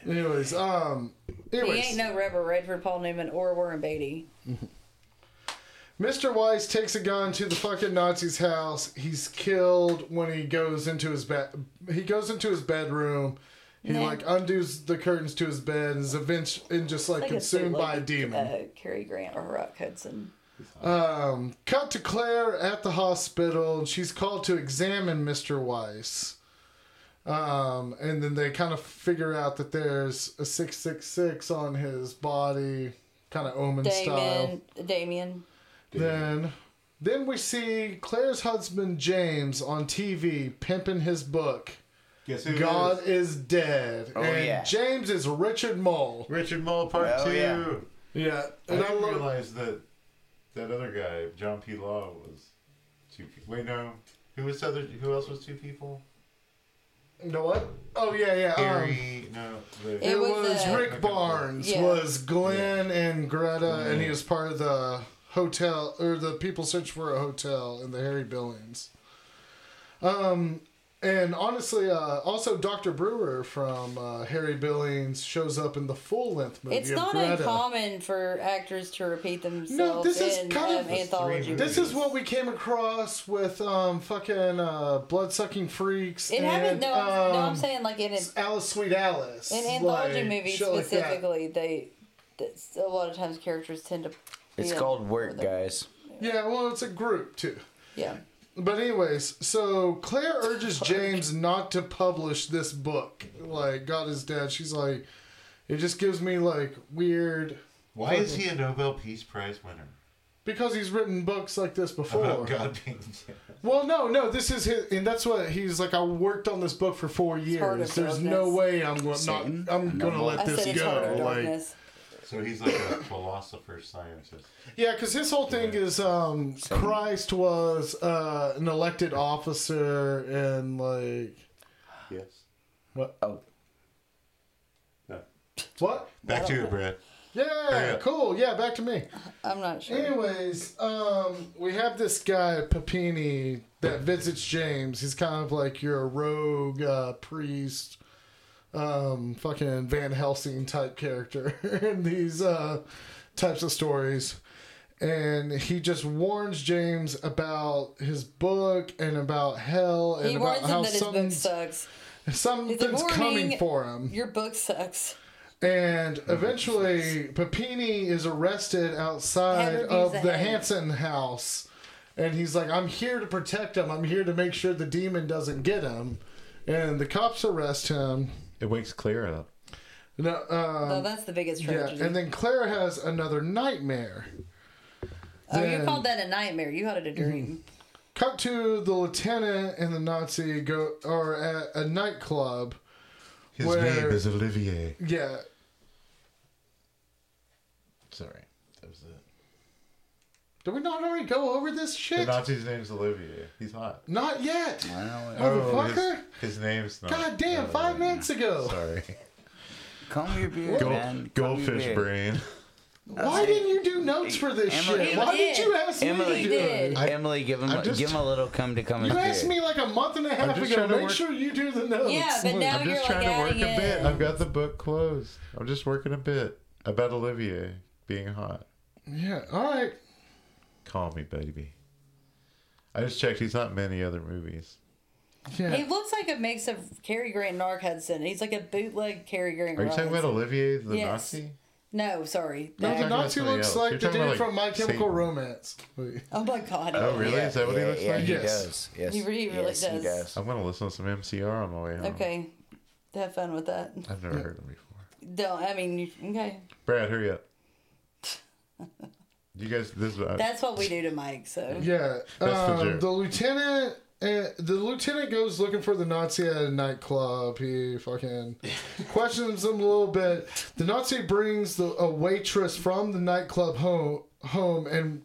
Anyways, um, He ain't no Robert Redford, Paul Newman, or Warren Beatty. Mr. Weiss takes a gun to the fucking Nazi's house. He's killed when he goes into his bed. He goes into his bedroom. He Yeah. like undoes the curtains to his bed and is eventually and just like, Like consumed by a demon. Uh, Cary Grant or Rock Hudson. Um, cut to Claire at the hospital. She's called to examine Mr. Weiss. Um, and then they kind of figure out that there's a 666 on his body, kind of omen style. Damien. Damien. Then, then we see Claire's husband James on TV pimping his book. Guess who God is dead, Oh, and yeah. James is Richard Moll. Richard Moll Part Oh, Two. yeah. Yeah, I and I didn't love. realize that that other guy, John P. Law, was two people. Wait, no. Who was other? Who else was two people? You know what? Oh yeah, yeah. Um, Harry. no. The, it, It was, was, uh, Rick Barnes. Yeah. Was Glenn and Greta, and he was part of the hotel or the people search for a hotel in the Harry Billings. Um, and honestly, uh, also Dr. Brewer from uh, Harry Billings shows up in the full length movie It's not Greta. uncommon for actors to repeat themselves No, this is in kind um, of- anthology This is what we came across with um fucking uh blood sucking freaks. It and, happened. No, I'm- no, I'm um, saying like in an, Alice Sweet Alice. in anthology like, movies shit like that. specifically, they a lot of times characters tend to. It's called work, guys. Yeah, well, it's a group too. Yeah. But anyways, so Claire urges James not to publish this book. Like God is dead. She's like, it just gives me like weird why is he a Nobel Peace Prize winner? because he's written books like this before. About God being dead. Well, no, no, this is his, and that's what he's like. I worked on this book for four years. of There's no way I'm going not. Satan? I'm No gonna let I this said it's Heart of go. Like, Darkness. So he's like a philosopher scientist. yeah, because his whole thing is um, Christ was uh, an elected officer and like Yes. what? Oh, No. What? Back to you, Brad. Yeah, Yeah. cool. Yeah, back to me. I'm not sure. Anyways, um, we have this guy Papini that visits James. He's kind of like your rogue uh, priest, um, fucking Van Helsing type character in these uh, types of stories. And he just warns James about his book and about hell and He about warns him how that his book something's, sucks. something's warning. coming for him. Your book sucks. And eventually, Papini is arrested outside of the ahead. Hanson house. And he's like, I'm here to protect him. I'm here to make sure the demon doesn't get him. And the cops arrest him. It wakes Claire up. No, um, No, that's the biggest yeah, tragedy. and then Claire has another nightmare. oh, you called that a nightmare. You had it a dream. Cut to the lieutenant and the Nazi go or at a nightclub. His Where- name is Olivier. Yeah, Sorry. That was it. did we not already go over this shit? The shit? Nazi's name's Olivier. He's hot. Not yet, I know. Oh, his, Motherfucker. his name's not. God damn! uh, Five minutes ago. Sorry. Comb your beard, Gold, man. Comb goldfish brain. Why didn't you do notes for this Emily- shit? Why did He you did. ask me Emily to do did. it? Emily, give him just- give him a little come to come. You asked me like a month and a half ago. Make work- sure you do the notes. Yeah, but now I'm you're just like trying to work a bit. in. I've got the book closed. I'm just working a bit about Olivier being hot. yeah. All right. Call me, baby. I just checked. He's not in many other movies. Yeah. He looks like a mix of Cary Grant and Mark Hudson. He's like a bootleg Cary Grant. Are you talking about Olivier the Yes. Nazi? No, sorry. no, the talking Nazi looks else. like You're the dude about, from My Chemical Satan. Romance. Oh my god. Oh, really? Is that what he looks yeah, like? He Yes. does. Yes. He really, really yes, He does. does. I'm gonna listen to some MCR on my way home. Okay. Have fun with that. I've never heard him before. Don't. I mean, okay. Brad, hurry up. You guys, this. Uh, That's what we do to Mike. So. Yeah. That's the Um, joke. the lieutenant. Uh, the lieutenant goes looking for the Nazi at a nightclub. He fucking questions him a little bit. The Nazi brings the, a waitress from the nightclub home, home, and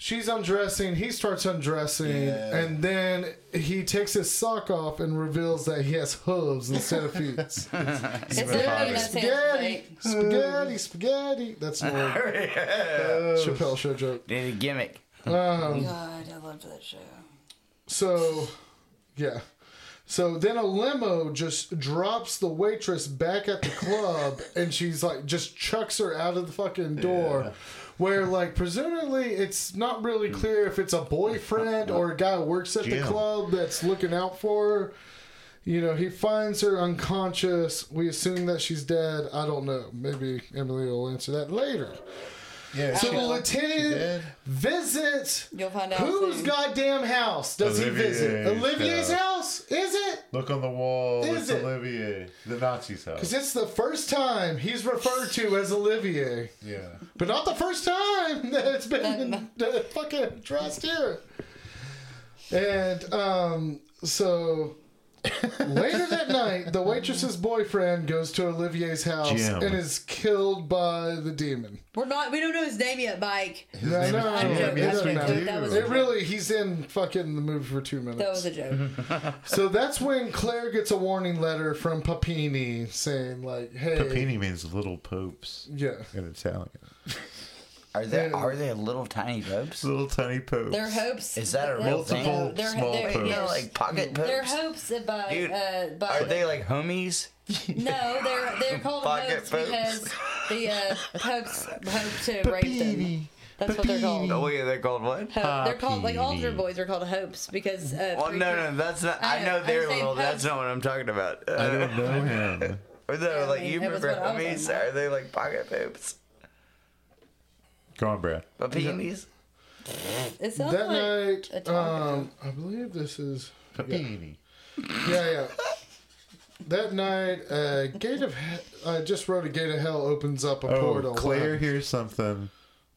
she's undressing. He starts undressing, and then he takes his sock off and reveals that he has hooves instead of feet. It's literally that spaghetti, spaghetti, spaghetti. That's an old Chappelle show joke. Did a gimmick. Um, God, I loved that show. So, yeah. So then a limo just drops the waitress back at the club, and she's like, just chucks her out of the fucking door. Where, like, presumably it's not really clear if it's a boyfriend or a guy who works at the club that's looking out for her. You know, he finds her unconscious. We assume that she's dead. I don't know. Maybe Emily will answer that later. Yeah. So I the lieutenant visits You'll find out Whose soon. goddamn house does he visit? Olivier's Olivier's house. house? Is it? Look on the wall. Is it's it? Olivier, the Nazi's house. Because it's the first time he's referred to as Olivier, Yeah. but not the first time that it's been fucking addressed here. And um, so later that night, the waitress's boyfriend goes to Olivier's house Jim. and is killed by the demon. We're not. We don't know his name yet, Mike. His No, name no, is no, Jim. no, it I'm doesn't joking. matter. That was- It really, he's in fucking the movie for two minutes. That was a joke. So that's when Claire gets a warning letter from Papini saying like, "Hey, Papini means little popes yeah, in Italian. Are they Yeah. are they little tiny popes? Little tiny popes. Their hopes. Is that a real thing? no, they're, Small they're, popes. yes. No, like pocket They're hopes by Dude, uh, by Are they like homies? no, they're they're called Pocket hopes popes. because the uh, popes hope to rape them. That's what they're called. Oh wait, they're called what? Hope. They're called like altar Papini. boys are called hopes because. Uh, Well, no, no, that's not. I I know, know they're I'm little. That's not what I'm talking about. Uh, I don't know him. Or no, Yeah, I like mean, you it was remember what homies? Are they like pocket popes? Go on, Brad. Papinis? It sounds that like night, taco. um, I believe this is Papini. yeah, yeah." That night, uh, Gate of He- I just wrote a Gate of Hell opens up a Oh, portal. Claire Wow. hears something,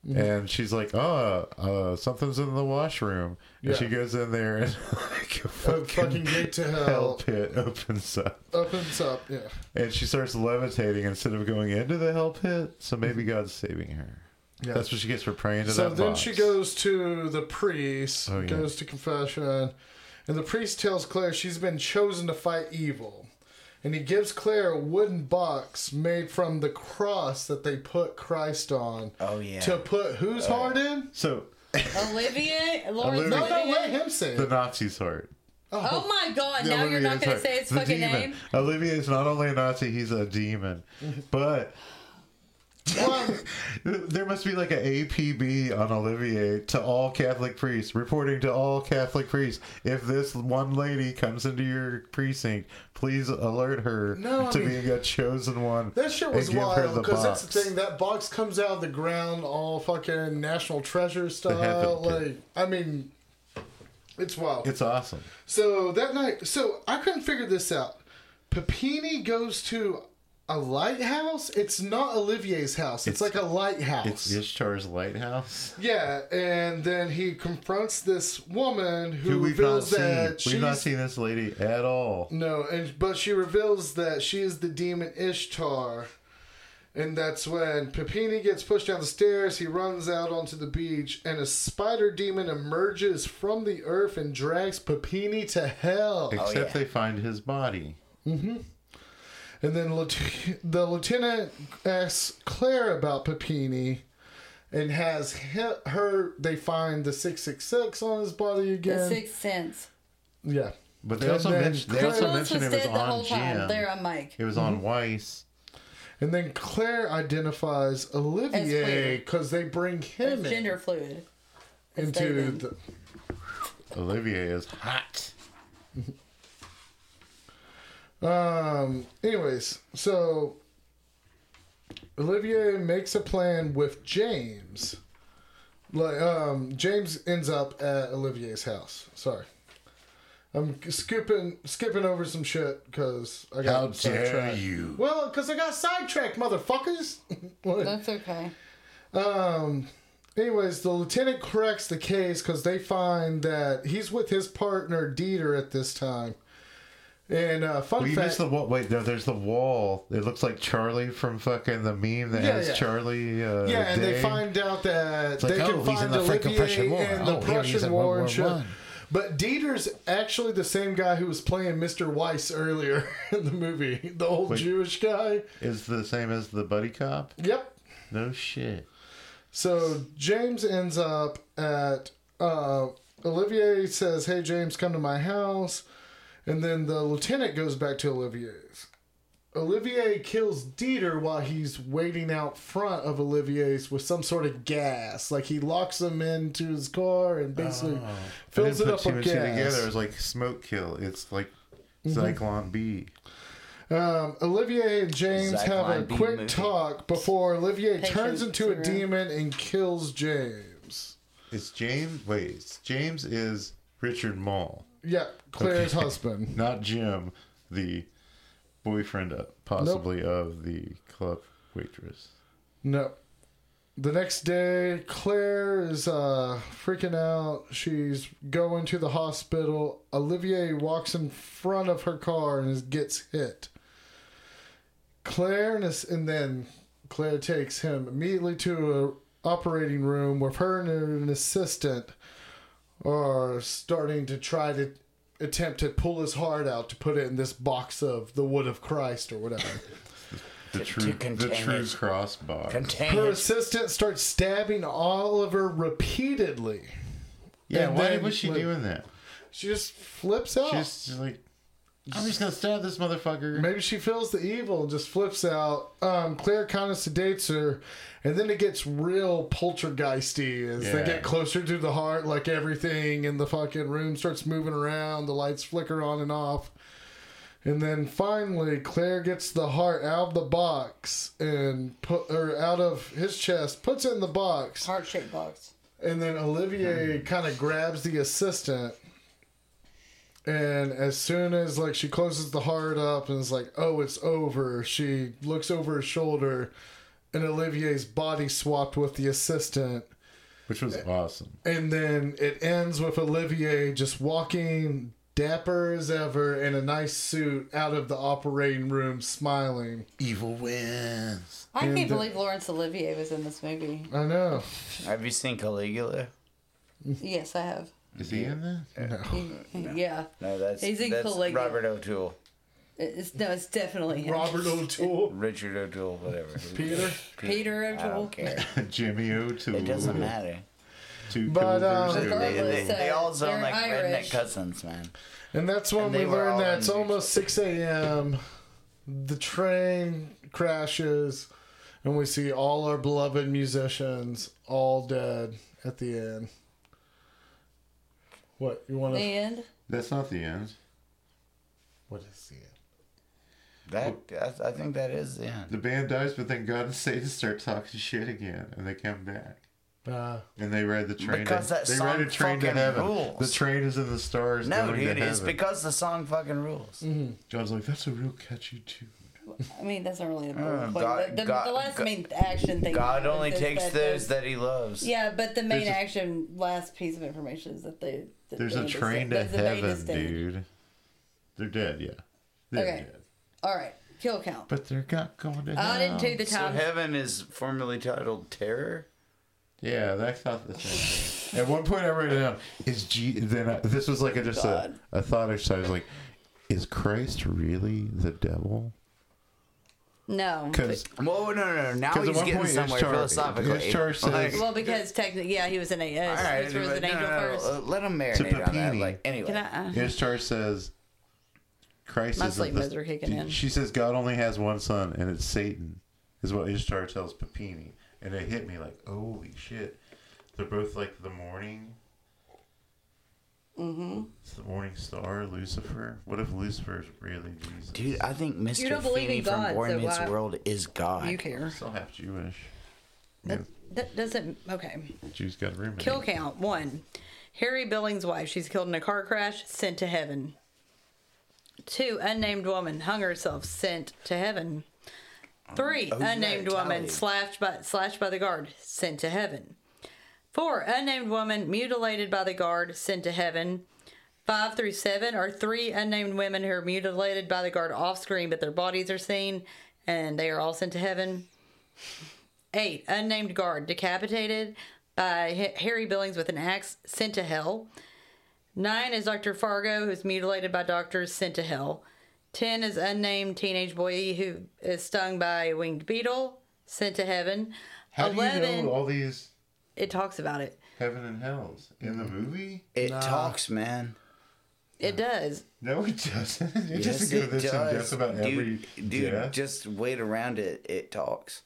Mm-hmm. and she's like, "Oh, uh, something's in the washroom." And Yeah. she goes in there, and like a A fucking, fucking Gate to hell Hell pit opens up, opens up. Yeah, and she starts levitating instead of going into the hell pit. So maybe God's saving her. Yeah. That's what she gets for praying to so that then box. she goes to the priest, Oh, yeah. goes to confession, and the priest tells Claire she's been chosen to fight evil. And he gives Claire a wooden box made from the cross that they put Christ on. Oh yeah. To put whose oh, heart in? So Olivia, Laurence Olivia. No, no, Olivier? let him say the it. Nazi's heart. Oh, oh my God! The Now you're not going to say its The fucking demon. name. Olivia is not only a Nazi; he's a demon. But Well, There must be like an APB on Olivier to all Catholic priests, reporting to all Catholic priests. If this one lady comes into your precinct, please alert her No, to mean- being a chosen one. That shit was wild because that's the thing. That box comes out of the ground, all fucking national treasure style. Like, I mean, it's wild. It's awesome. so that night, so I couldn't figure this out. Papini goes to a lighthouse. It's not Olivier's house. It's, It's- like a lighthouse. It's Ishtar's lighthouse, yeah, and then he confronts this woman who, who we've not reveals seen. that she's We've not seen this lady at all. No, and but she reveals that she is the demon Ishtar. And that's when Papini gets pushed down the stairs, he runs out onto the beach, and a spider demon emerges from the earth and drags Papini to hell. Oh, Except yeah. they find his body. Mm-hmm. And then the lieutenant asks Claire about Papini and has her. They find the 666 on his body again. The again. Sixth Sense. yeah. But they And also then mentioned they Claire- also mentioned it was dead the whole on time. Jim. There on Mike. It was on mm-hmm. Weiss. And then Claire identifies Olivier because they bring him It's in gender fluid. It's into the. Olivier is hot. Um. Anyways, so Olivier makes a plan with James. Like, um, James ends up at Olivier's house. Sorry, I'm scooping, skipping over some shit because I got How dare sidetracked. you? Well, because I got sidetracked, motherfuckers. What? That's okay. Um. Anyways, the lieutenant corrects the case because they find that he's with his partner Dieter at this time. And uh, fun Well, you fact, missed the wall. Wait, no, there's the wall. It looks like Charlie from fucking the meme that Yeah, has yeah. Charlie. Uh, yeah, and they find out that like, they oh, can he's find in the Olivier War. and the Oh, here Prussian in War and shit. But Dieter's actually the same guy who was playing Mr. Weiss earlier in the movie, the old Wait. Jewish guy. is the same as the buddy cop. Yep. No shit. So James ends up at uh, Olivier says, "Hey James, come to my house," and then the lieutenant goes back to Olivier's. Olivier kills Dieter while he's waiting out front of Olivier's with some sort of gas. Like he locks him into his car and basically I fills didn't it put up two with and two gas. together. It was like smoke kill. It's like Mm-hmm. B. Um, Olivier and James have a quick movie. talk before Olivier Patient turns into a demon and kills James. It's James. Wait, it's James is Richard Moll, Yeah, Claire's Okay. husband. not Jim, the boyfriend, uh, possibly of the club waitress. No. The next day, Claire is uh, freaking out. She's going to the hospital. Olivier walks in front of her car and gets hit. Claire and, his, and then Claire takes him immediately to a operating room where her and an assistant are starting to try to attempt to pull his heart out to put it in this box of the wood of Christ or whatever. The true, to the contain true it. crossbar. Contain Her it. assistant starts stabbing Oliver repeatedly. yeah, and why was she like, doing that? She just flips out. She's just like, I'm just gonna stab this motherfucker. Maybe she feels the evil and just flips out. Um, Claire kind of sedates her, and then it gets real poltergeisty as they get closer to the heart. Like everything in the fucking room starts moving around, the lights flicker on and off. And then finally, Claire gets the heart out of the box and put or out of his chest, puts it in the box, Heart shaped box. and then Olivier Hmm. kind of grabs the assistant. And as soon as like she closes the heart up and is like, "Oh, it's over," she looks over her shoulder, and Olivier's body swapped with the assistant. Which was awesome. And then it ends with Olivier just walking dapper as ever in a nice suit out of the operating room, smiling. Evil wins. I can't uh, believe Laurence Olivier was in this movie. I know. Have you seen Caligula? Yes, I have. Is he in that? He, yeah, No, that's He's in that's Caligula. Robert O'Toole, it's no, it's definitely him. Robert O'Toole, Richard O'Toole, whatever. Peter. Peter I O'Toole. don't care. Jimmy O'Toole. It doesn't matter. Two But, um, covers. They, they, they uh, all sound they're like Irish. redneck cousins, man. And that's when And we they were learn all that it's in- almost 6 a.m. The train crashes, and we see all our beloved musicians all dead at the end. What you want The to? end. That's not the end. What is the end? That I, I think that is the end. The band dies, but then God and Satan start talking shit again, and they come back. Uh, And they ride the train. Because to, that they song ride a train to fucking heaven. rules. The train is in the stars. No, going dude, to it's because the song fucking rules. John's like, that's a real catchy tune. I mean, that's not really the Uh, point. God- the, the, God- the last God- main action thing. God only takes that those the- that He loves. Yeah, but the main There's a- action, last piece of information is that they. That There's a train to That's the band is heaven, dude. They're dead, yeah. They're Okay. dead. All right, kill count. But they're not going to I didn't hell. take the So time. heaven is formerly titled terror. Yeah, that's not the same thing. At one point, I wrote it down. Is G? Then I, this was like a, just a, God. a thought exercise. Like, is Christ really the devil? No. Because Well, no, no, no. Now at he's one getting point somewhere Ishtar, philosophically. Ishtar says Like, Well, because technically, yeah, he was an a- uh, all right, Lucifer was but an no, angel no, no, first. uh, let him marinate on that. Papini. Like, anyway. Can I? Uh, Ishtar says Christ My is sleep the- modes are kicking in. She says God only has one son, and it's Satan, is what Ishtar tells Papini, and it hit me like, holy shit! They're both like the morning. Mm-hmm. It's the morning star, Lucifer. What if Lucifer's really Jesus? Dude, I think Mr. don't believe in Feeney from God, Boy so Meets why- World is God. you care? Still half Jewish. That, that doesn't. Okay. Jews got a room. Kill it. count one. Harry Billings' wife. She's killed in a car crash. Sent to heaven. Two. Unnamed woman hung herself. Sent to heaven. Three. Oh, you unnamed gotta woman tally. slashed by slashed by the guard. Sent to heaven. Four. Unnamed woman mutilated by the guard. Sent to heaven. Five through seven are three unnamed women who are mutilated by the guard off screen, but their bodies are seen, and they are all sent to heaven. Eight, unnamed guard decapitated by Harry Billings with an axe, sent to hell. Nine is Dr. Fargo, who's mutilated by doctors, sent to hell. Ten is unnamed teenage boy who is stung by a winged beetle, sent to heaven. How do you know all these it talks about it. heaven and hells in the mm. movie? It talks, man. It does. No, it doesn't. It Yes, doesn't go it this in does. depth about every dude, dude, death. just wait around it. It talks.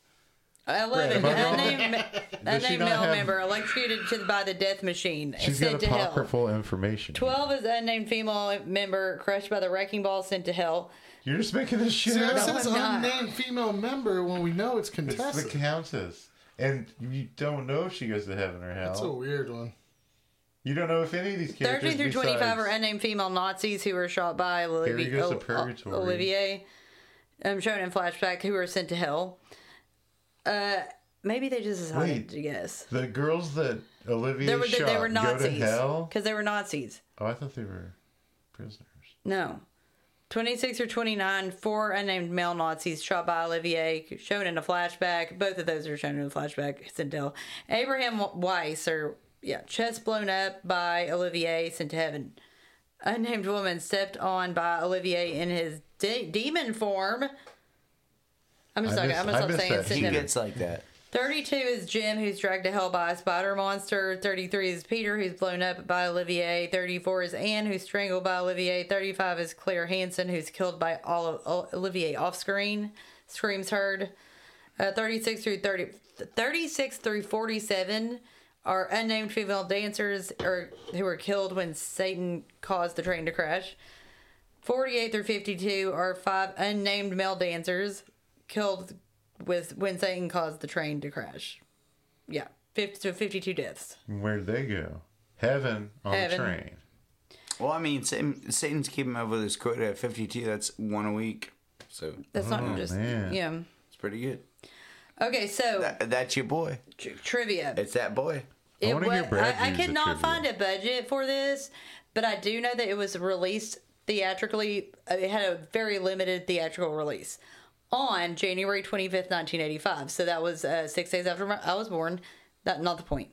Eleven, Brad, am I wrong? unnamed, Does she unnamed not male have- member electrocuted to, by the death machine, She's sent got to hell. apocryphal information. 12 is unnamed female member crushed by the wrecking ball sent to hell. You're just making this shit See, that up. says I'm not. unnamed female member when we know it's It's the contested. countess. And you don't know if she goes to heaven or hell. That's a weird one. you don't know if any of these characters 13 through 25 besides- are unnamed female Nazis who were shot by Olivier, goes to O- purgatory. Olivier um, shown in flashback, who were sent to hell. Uh, maybe they just decided Wait. to guess. The girls that Olivia They were, shot they were go to hell? Because they were Nazis. Oh, I thought they were prisoners. No. 26 or 29, four unnamed male Nazis shot by Olivier, shown in a flashback. Both of those are shown in a flashback, sent to. Abraham Weiss, or, yeah, chest blown up by Olivier, sent to heaven. Unnamed woman stepped on by Olivier in his de- demon form. I'm just I not, missed- I'm gonna I stop saying that. He gets like that. 32 is Jim, who's dragged to hell by a spider monster. 33 is Peter, who's blown up by Olivier. 34 is Anne, who's strangled by Olivier. 35 is Claire Hansen, who's killed by Olivier off screen. Screams heard. Uh, 36 through 30, 36 through 47 are unnamed female dancers or who were killed when Satan caused the train to crash. 48 through 52 are five unnamed male dancers killed with when Satan caused the train to crash. Yeah, 50 to 52 deaths. Where'd they go? Heaven on Heaven. the train. Well, I mean, Satan, Satan's keeping up with his quota at 52. That's one a week. So That's not just man. yeah. it's pretty good. Okay, so That, that's your boy. tr- trivia. It's that boy. It wanna wa- hear I, I use the could not find a budget for this, but I do know that it was released theatrically. uh, It had a very limited theatrical release on January 25th, 1985. So that was uh, six days after my, I was born. That not the point.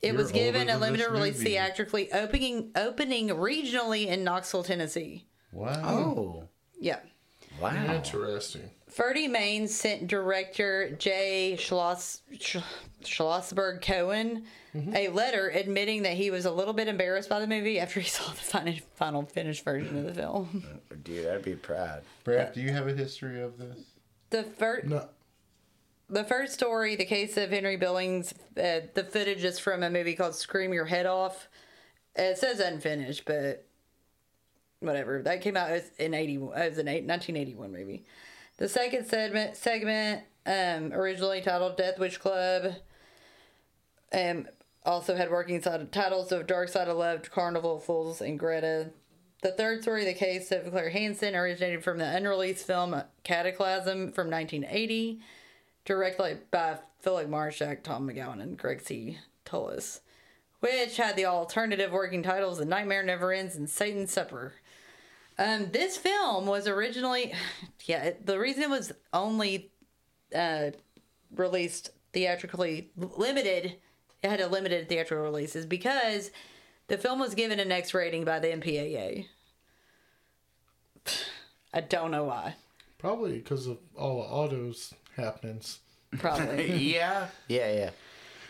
It You're was given a limited release movie. theatrically, opening opening regionally in Knoxville, Tennessee. Wow. Oh, Yeah. wow. Interesting. Ferdy Mayne sent director Jay Schloss, Sch- Schlossberg Cohen a letter admitting that he was a little bit embarrassed by the movie after he saw the final, final finished version of the film. Dude, I'd be proud. Brad, do you have a history of this? The first, No. the first story, the case of Henry Billings, uh, the footage is from a movie called "Scream Your Head Off." It says unfinished, but whatever. That came out as in eighty. It was an eight, 1981 movie. The second segment, segment um, originally titled Death Wish Club, um, also had working side titles of Dark Side of Love, Carnival Fools, and Greta. The third story, the case of Claire Hansen, originated from the unreleased film Cataclysm from 1980, directed by Philip Marshak, Tom McGowan, and Gregg C. Tallas, which had the alternative working titles The Nightmare Never Ends and Satan's Supper. Um, this film was originally, yeah, the reason it was only uh, released theatrically limited, it had a limited theatrical release, is because the film was given an X rating by the MPAA. I don't know why. Probably because of all the autos happenings. Probably. yeah, yeah, yeah.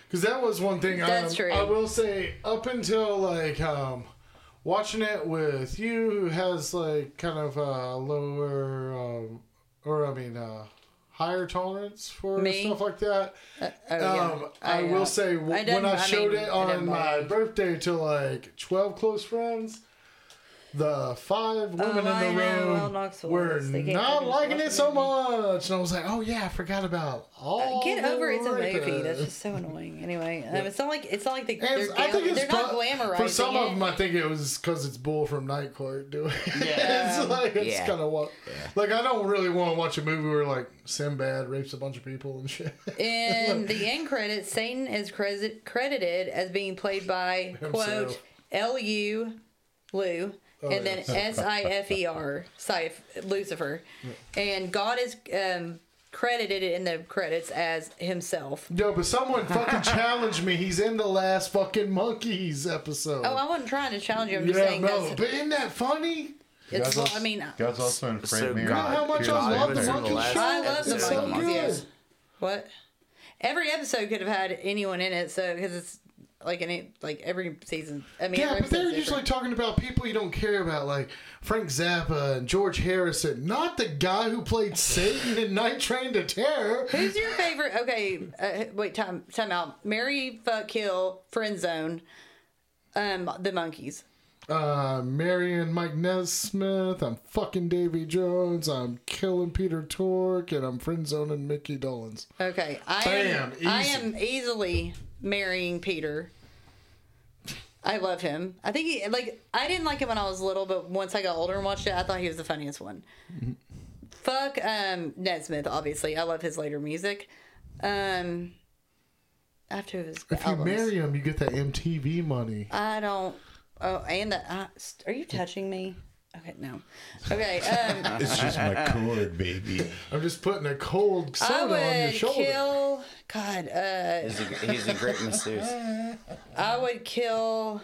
Because that was one thing. That's um, true. I will say, up until like um, watching it with you, who has like kind of a lower, um, or I mean, uh, higher tolerance for Me? stuff like that. oh, yeah. Um, I, uh, will say w- I when I I showed mean, it on my birthday to like twelve close friends, the five women Oh, in the know, room Al Knoxville were is. They can't liking it so much, and I was like, "Oh yeah, I forgot about all." Get the over it's a movie. That's just so annoying. Anyway, um, it's not like it's not like they, And they're, I think it's they're not pro- glamorizing for some it. of them. I think it was because it's Bull from Night Court doing. it. Yeah. it's like it's Yeah. kind of what. Like I don't really want to watch a movie where like Sinbad rapes a bunch of people and shit. In the end credits, Satan is credit- credited as being played by quote Himself. L U Lou. Oh, and then S I F E R, Sif, Lucifer, and God is um, credited in the credits as himself. Yo, but someone fucking challenged me. He's in the last fucking Monkees episode. Oh, I wasn't trying to challenge you. I'm just yeah, saying no, that's. but isn't that funny? It's, God's also, I mean, God's also in Frank So Mirror. God, how much Fear I love the Lord. monkey show. I love the It's episode so Monkees. good. What? Every episode could have had anyone in it, so because it's like any like every season. I mean, Yeah, but they're usually different. talking about people you don't care about, like Frank Zappa and George Harrison, not the guy who played Satan in Night Train to Terror. Who's your favorite? Okay, uh, wait, time time out. Mary, fuck, kill, friend zone. Um, the Monkees. Uh, Marion Mike Nesmith. I'm fucking Davy Jones. I'm killing Peter Tork, and I'm friend zoning Mickey Dolenz. Okay, I Bam, am. I am easily marrying Peter. I love him. I think he like. I didn't like him when I was little, but once I got older and watched it, I thought he was the funniest one. Fuck um, Nesmith. Obviously, I love his later music. Um, after his If you marry him, you get that MTV money. I don't. Oh, and the. Uh, are you touching me? Okay, no. Okay. Um, It's just my cord, baby. I'm just putting a cold soda on your would shoulder. kill. God. Uh, He's a, he's a great masseuse. I would kill.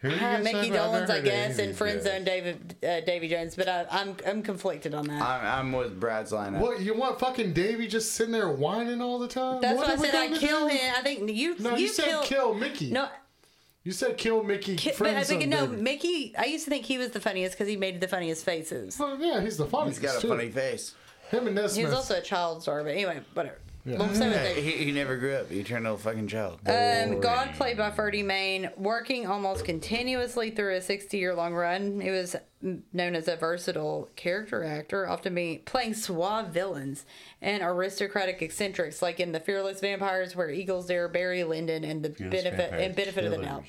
Who are you Uh, guys Mickey talking? I've Dolenz, never I heard of guess, any and of friend these zone guys. David uh, Davy Jones, but I, I'm I'm conflicted on that. I'm, I'm with Brad's lineup. What you want? Fucking Davy just sitting there whining all the time. That's what why I are said I gonna kill do? him. I think you No, you, you said kill, kill Mickey. No, you said kill Mickey. ki- but I think no Davy. Mickey. I used to think he was the funniest because he made the funniest faces. Well, yeah, he's the funniest. He's got a too. funny face. Him and Nesmith. He was also a child star, but anyway, whatever. Yeah. We'll say what they- He, he never grew up. He turned into a fucking child. Um, God, played by Ferdy Mayne, working almost continuously through a 60 year long run. It was known as a versatile character actor, often be playing suave villains and aristocratic eccentrics, like in The Fearless Vampires, where Eagles Dare, Barry Lyndon, and the Fearless benefit and benefit of the doubt.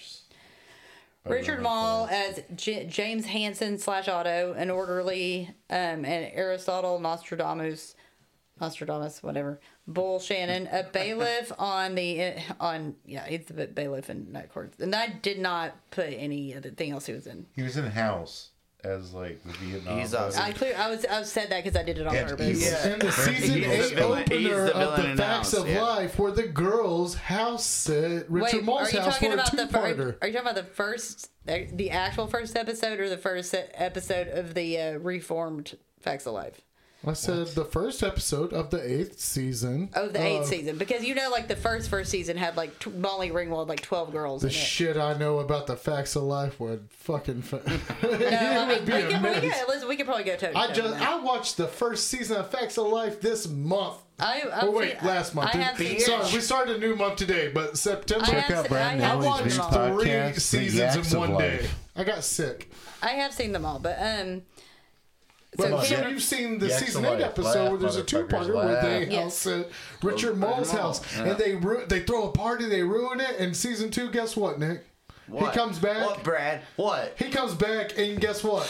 Richard Moll as J- James Hansen slash Otto, an orderly, um, and Aristotle Nostradamus, Nostradamus, whatever. Bull Shannon, a bailiff on the on yeah, he's the bailiff in Night Court, and I did not put any other thing else he was in. He was in House as like the Vietnam. He's vet. awesome. I clear I was I said that because I did it on And purpose. evil. Yeah. in the season He's eight villain- he's opener the of the Facts House, of yeah. Life, where the girls house sit Richard Wait, are you house talking for a about the two-parter. first? Are you talking about the first, the actual first episode, or the first episode of the uh, reformed Facts of Life? I said the first episode of the eighth season. Oh, the eighth of season, because you know, like the first first season had like t- Molly Ringwald, like twelve girls. The in it. shit I know about the Facts of Life would fucking. Fa- No, it I would mean, be we, a can, we, can, listen, we can probably go toe to I just. I watched the first season of Facts of Life this month. I, I've Oh wait, seen- last month. I have seen, Sorry, we started a new month today, but September. I Check have out se- Brandon I I watched them all. podcast, three seasons in one day. I got sick. I have seen them all, but um, But so so you've seen the Yaks season eight episode Laugh, where there's a two-parter where they laugh. house at Richard Richard Moll's Moll, house, yeah. and they ru- they throw a party, they ruin it, and season two, guess what, Nick? What? He comes back. What, Brad? What? He comes back, and guess what?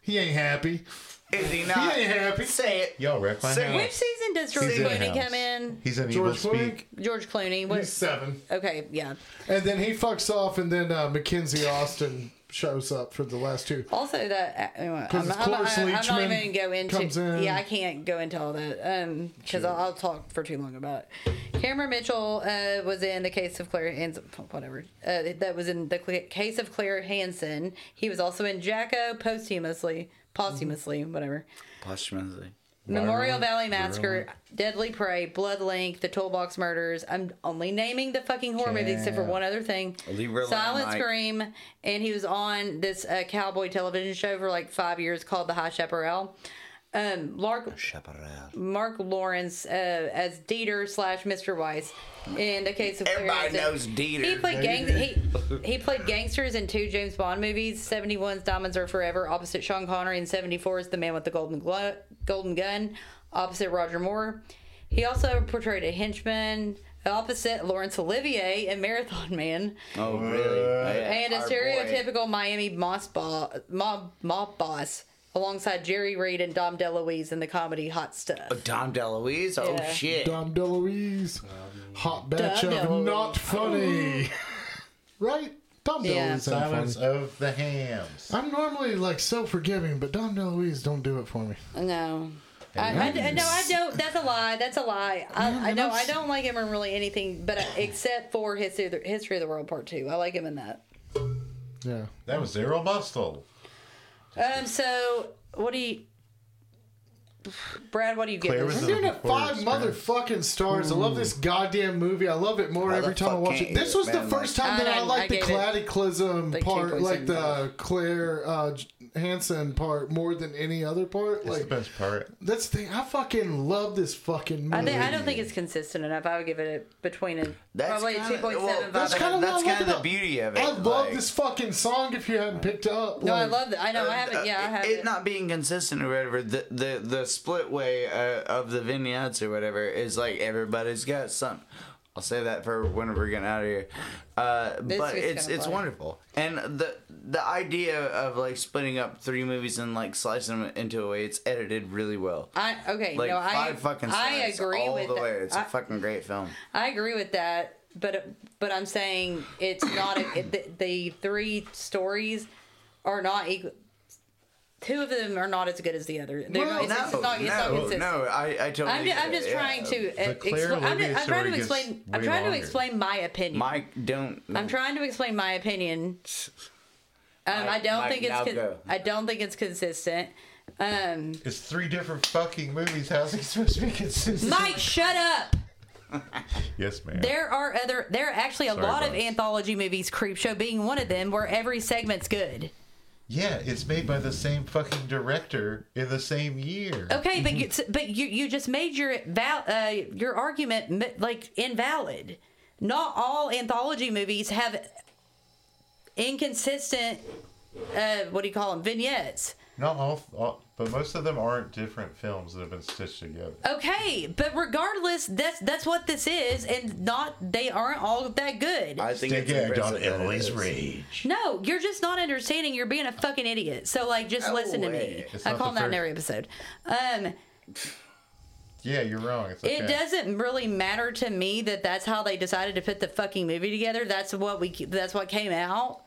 He ain't happy. Is he not? He ain't happy. Say it. Y'all wreck my Say which season does George He's Clooney House. come in? He's in George Evil Clooney? Speak. George Clooney. What? He's seven, Okay, yeah. and then he fucks off, and then uh, Mackenzie Astin shows up for the last two. Also, that uh, anyway, I'm, it's not- I'm, not- I'm not Leachman even gonna go into. comes in. Yeah, I can't go into all that um because I'll, I'll talk for too long about it. Cameron Mitchell uh, was in the case of Claire Hansen. Whatever. Uh, that was in the case of Claire Hansen. He was also in Jacko posthumously. posthumously, whatever. Posthumously. Memorial Valley Massacre, Deadly Prey, Blood Link, The Toolbox Murders. I'm only naming the fucking horror movies except for one other thing. Silent. Scream, and he was on this uh, cowboy television show for like five years called The High Chaparral. Um, Lark, Chaparral. Marc Lawrence uh, as Dieter slash Mr. Weiss in a case of Everybody Clarence. knows Dieter. He played gang. He, he played gangsters in two James Bond movies. 71's Diamonds Are Forever, opposite Sean Connery, and 74's The Man with the Golden Glo- Golden Gun, opposite Roger Moore. He also portrayed a henchman opposite Laurence Olivier in Marathon Man, Oh, really? Yeah. and a Our boy. stereotypical Miami moss mob mob boss alongside Jerry Reed and Dom DeLuise in the comedy Hot Stuff. Oh, Dom DeLuise? Oh, Yeah. shit. Dom DeLuise. Hot batch Dom of DeLuise. not funny. right? Dom Yeah. DeLuise ain't Silence funny. of the Hams. I'm normally like so forgiving, but Dom DeLuise don't do it for me. No. I, I, I- no, I don't. That's a lie. That's a lie. I, I know. I don't like him in really anything, but I, except for History of, the, History of the World Part Two. I like him in that. Yeah. That was Zero Mostel. Um. So, what do you, Brad? What do you give Claire this? was I'm giving it Before five Scratch. motherfucking stars. I love this goddamn movie. I love it more every time I watch it. Motherfucking This was the man, first like- time that I- I I liked the gave it, cataclysm like, part, like the 2.75. Claire uh, J- Hansen part, more than any other part. It's Like the best part. that's the thing. I fucking love this fucking movie. I think I don't think it's consistent enough. I would give it a, between a That's probably a kinda- two point well, seven That's five. kind of That's what I love kinda the about- beauty of it, I love like- this fucking song. If you hadn't picked up, No, I love that. I know. I haven't. Yeah, I Uh, haven't. it not being consistent or whatever. The the the split way uh, of the vignettes or whatever is like everybody's got some. I'll say that for when we're getting out of here. Uh, but it's it's fly. wonderful, and the the idea of like splitting up three movies and like slicing them into a way it's edited really well. I okay. Like no, five I fucking I agree all with the that. way. It's a I- fucking great film. I agree with that, but but I'm saying it's not a, it, the, the three stories are not equal. Two of them are not as good as the other. They're, Well, it's, no, it's not, it's not no, consistent. no. I I totally. I'm, ju- get I'm just it, yeah. trying to uh, expl- I'm, just, I'm trying to explain. I'm way trying to explain my opinion. Mike, don't. I'm trying to explain my opinion. Um, I don't Mike, think it's. Con- I don't think it's consistent. Um, It's three different fucking movies. How's he supposed to be consistent? Mike, shut up. Yes, ma'am. There are other. There are actually a Sorry, lot of anthology movies. Creepshow being one of them, where every segment's good. Yeah, it's made by the same fucking director in the same year. Okay, but you, but you you just made your val uh, your argument like invalid. Not all anthology movies have inconsistent. Uh, what do you call them? Vignettes. Not all, all, but most of them aren't different films that have been stitched together. Okay, but regardless, that's that's what this is, and not they aren't all that good. I think it's Stay gagged on impressive that it Emily's rage. No, you're just not understanding. You're being a fucking idiot. So like, just No listen to me. It's I not call the that in first- every episode. Um, Yeah, you're wrong. It's okay. It doesn't really matter to me that that's how they decided to put the fucking movie together. That's what we. That's what came out,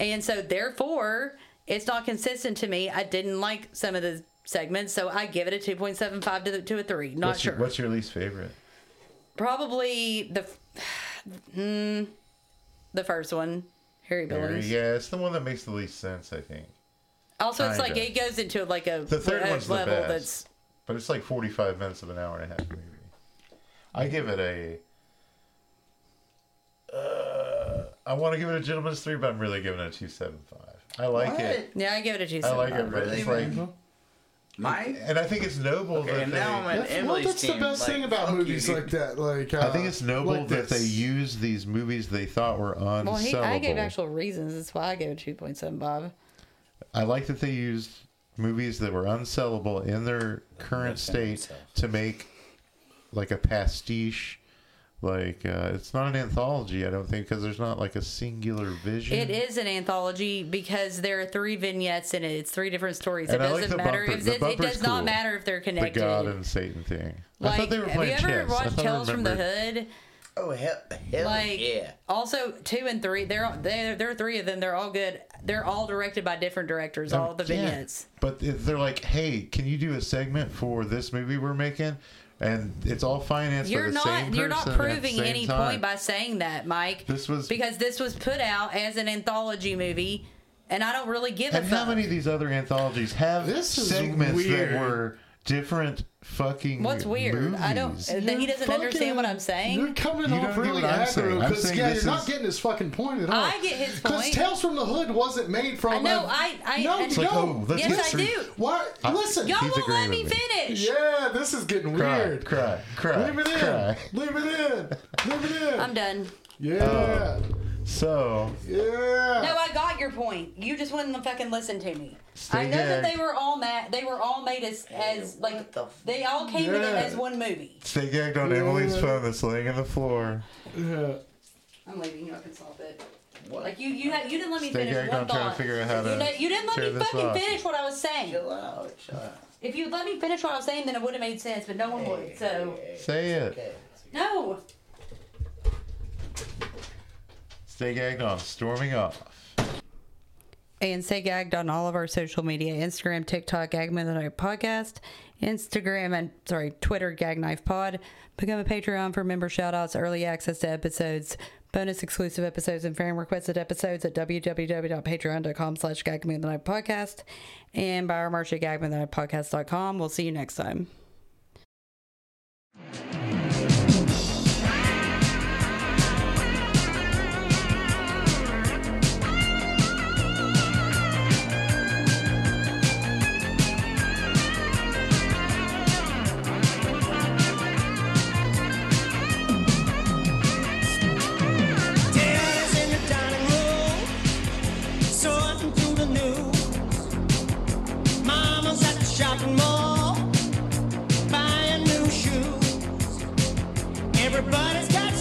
and so therefore, it's not consistent to me. I didn't like some of the segments, so I give it a two point seven five to the, to a three. Not What's, sure. your, what's your least favorite? Probably the, mm, the first one, Harry Harry, Billings. yeah, it's the one that makes the least sense, I think. Also, it's like Kinda. it goes into like a, The third a one's the level best. that's But it's like 45 minutes of an hour and a half movie. I give it a. Uh, I want to give it a gentleman's three, but I'm really giving it a two seven five. I like it. yeah. I give it a two. I like it, but Really, it's like, man? Mike. and I think it's noble Okay, that and they. now I'm at That's, well, Emily's that's the best like, thing about movies you. like that. Like, uh, I think it's noble like that they this. use these movies they thought were unsellable. Well, he, I gave actual reasons. That's why I gave it Bob. I like that they used movies that were unsellable in their current state to make like a pastiche. Like uh, it's not an anthology, I don't think, because there's not like a singular vision. It is an anthology because there are three vignettes in it. It's three different stories. And it I doesn't the matter bumper- if the it, it bumper's does not matter if they're connected the connected. God and Satan thing. I like, thought they were have you playing ever chess. Watched Tales from the Hood? Oh hell, hell Like, yeah. also two and three. They're there. There are three of them. They're all good. They're all directed by different directors. All the Um, Yeah. vignettes. But if they're like, hey, can you do a segment for this movie we're making? And it's all financed You're the not. same You're not person at the proving any time. point by saying that, Mike. This was- because this was put out as an anthology movie. and I don't really give a And how fuck. many of these other anthologies have This is segments weird. that were different fucking What's weird? I don't. movies? Then he doesn't understand what I'm saying. You're coming You off really what aggro because saying yeah, this you're not getting his fucking point at all. I get his point. Because point. Tales from the Hood wasn't made from. I know. a- I. I. no, oh, I you like, don't. oh, let's yes, get I through- do. Why? Listen. Y'all won't let me me. finish. Yeah, this is getting Cry, weird. cry, cry, Leave it in. cry. Leave it in. Leave it in. I'm done. yeah. Oh. So yeah. No, I got your point. You just wouldn't fucking listen to me. Stay I know that they were all mad. They were all made as as like the f- they all came in it Yeah. as one movie. stay gagged on Emily's phone that's laying on the floor. yeah. I'm leaving. You I can solve it. What? Like you, you, had, you didn't let me Stay finish gagged one on trying to thought. figure out how you, to know, you didn't let me fucking off. finish what I was saying. Chill out. Chill out. If you'd let me finish what I was saying, then it would have made sense. But no one would. So Say it. Okay. no. Stay gagged on storming off. And stay gagged on all of our social media Instagram, TikTok, Gag Me With a Knife Podcast, Instagram, and sorry, Twitter, Gag Knife Pod. Become a Patreon for member shout outs, early access to episodes, bonus exclusive episodes, and fan requested episodes at www.patreon.com slash Gag Night Podcast. And buy our merch at gagmethod podcast.com. We'll see you next time. shopping mall, buying new shoes. Everybody's got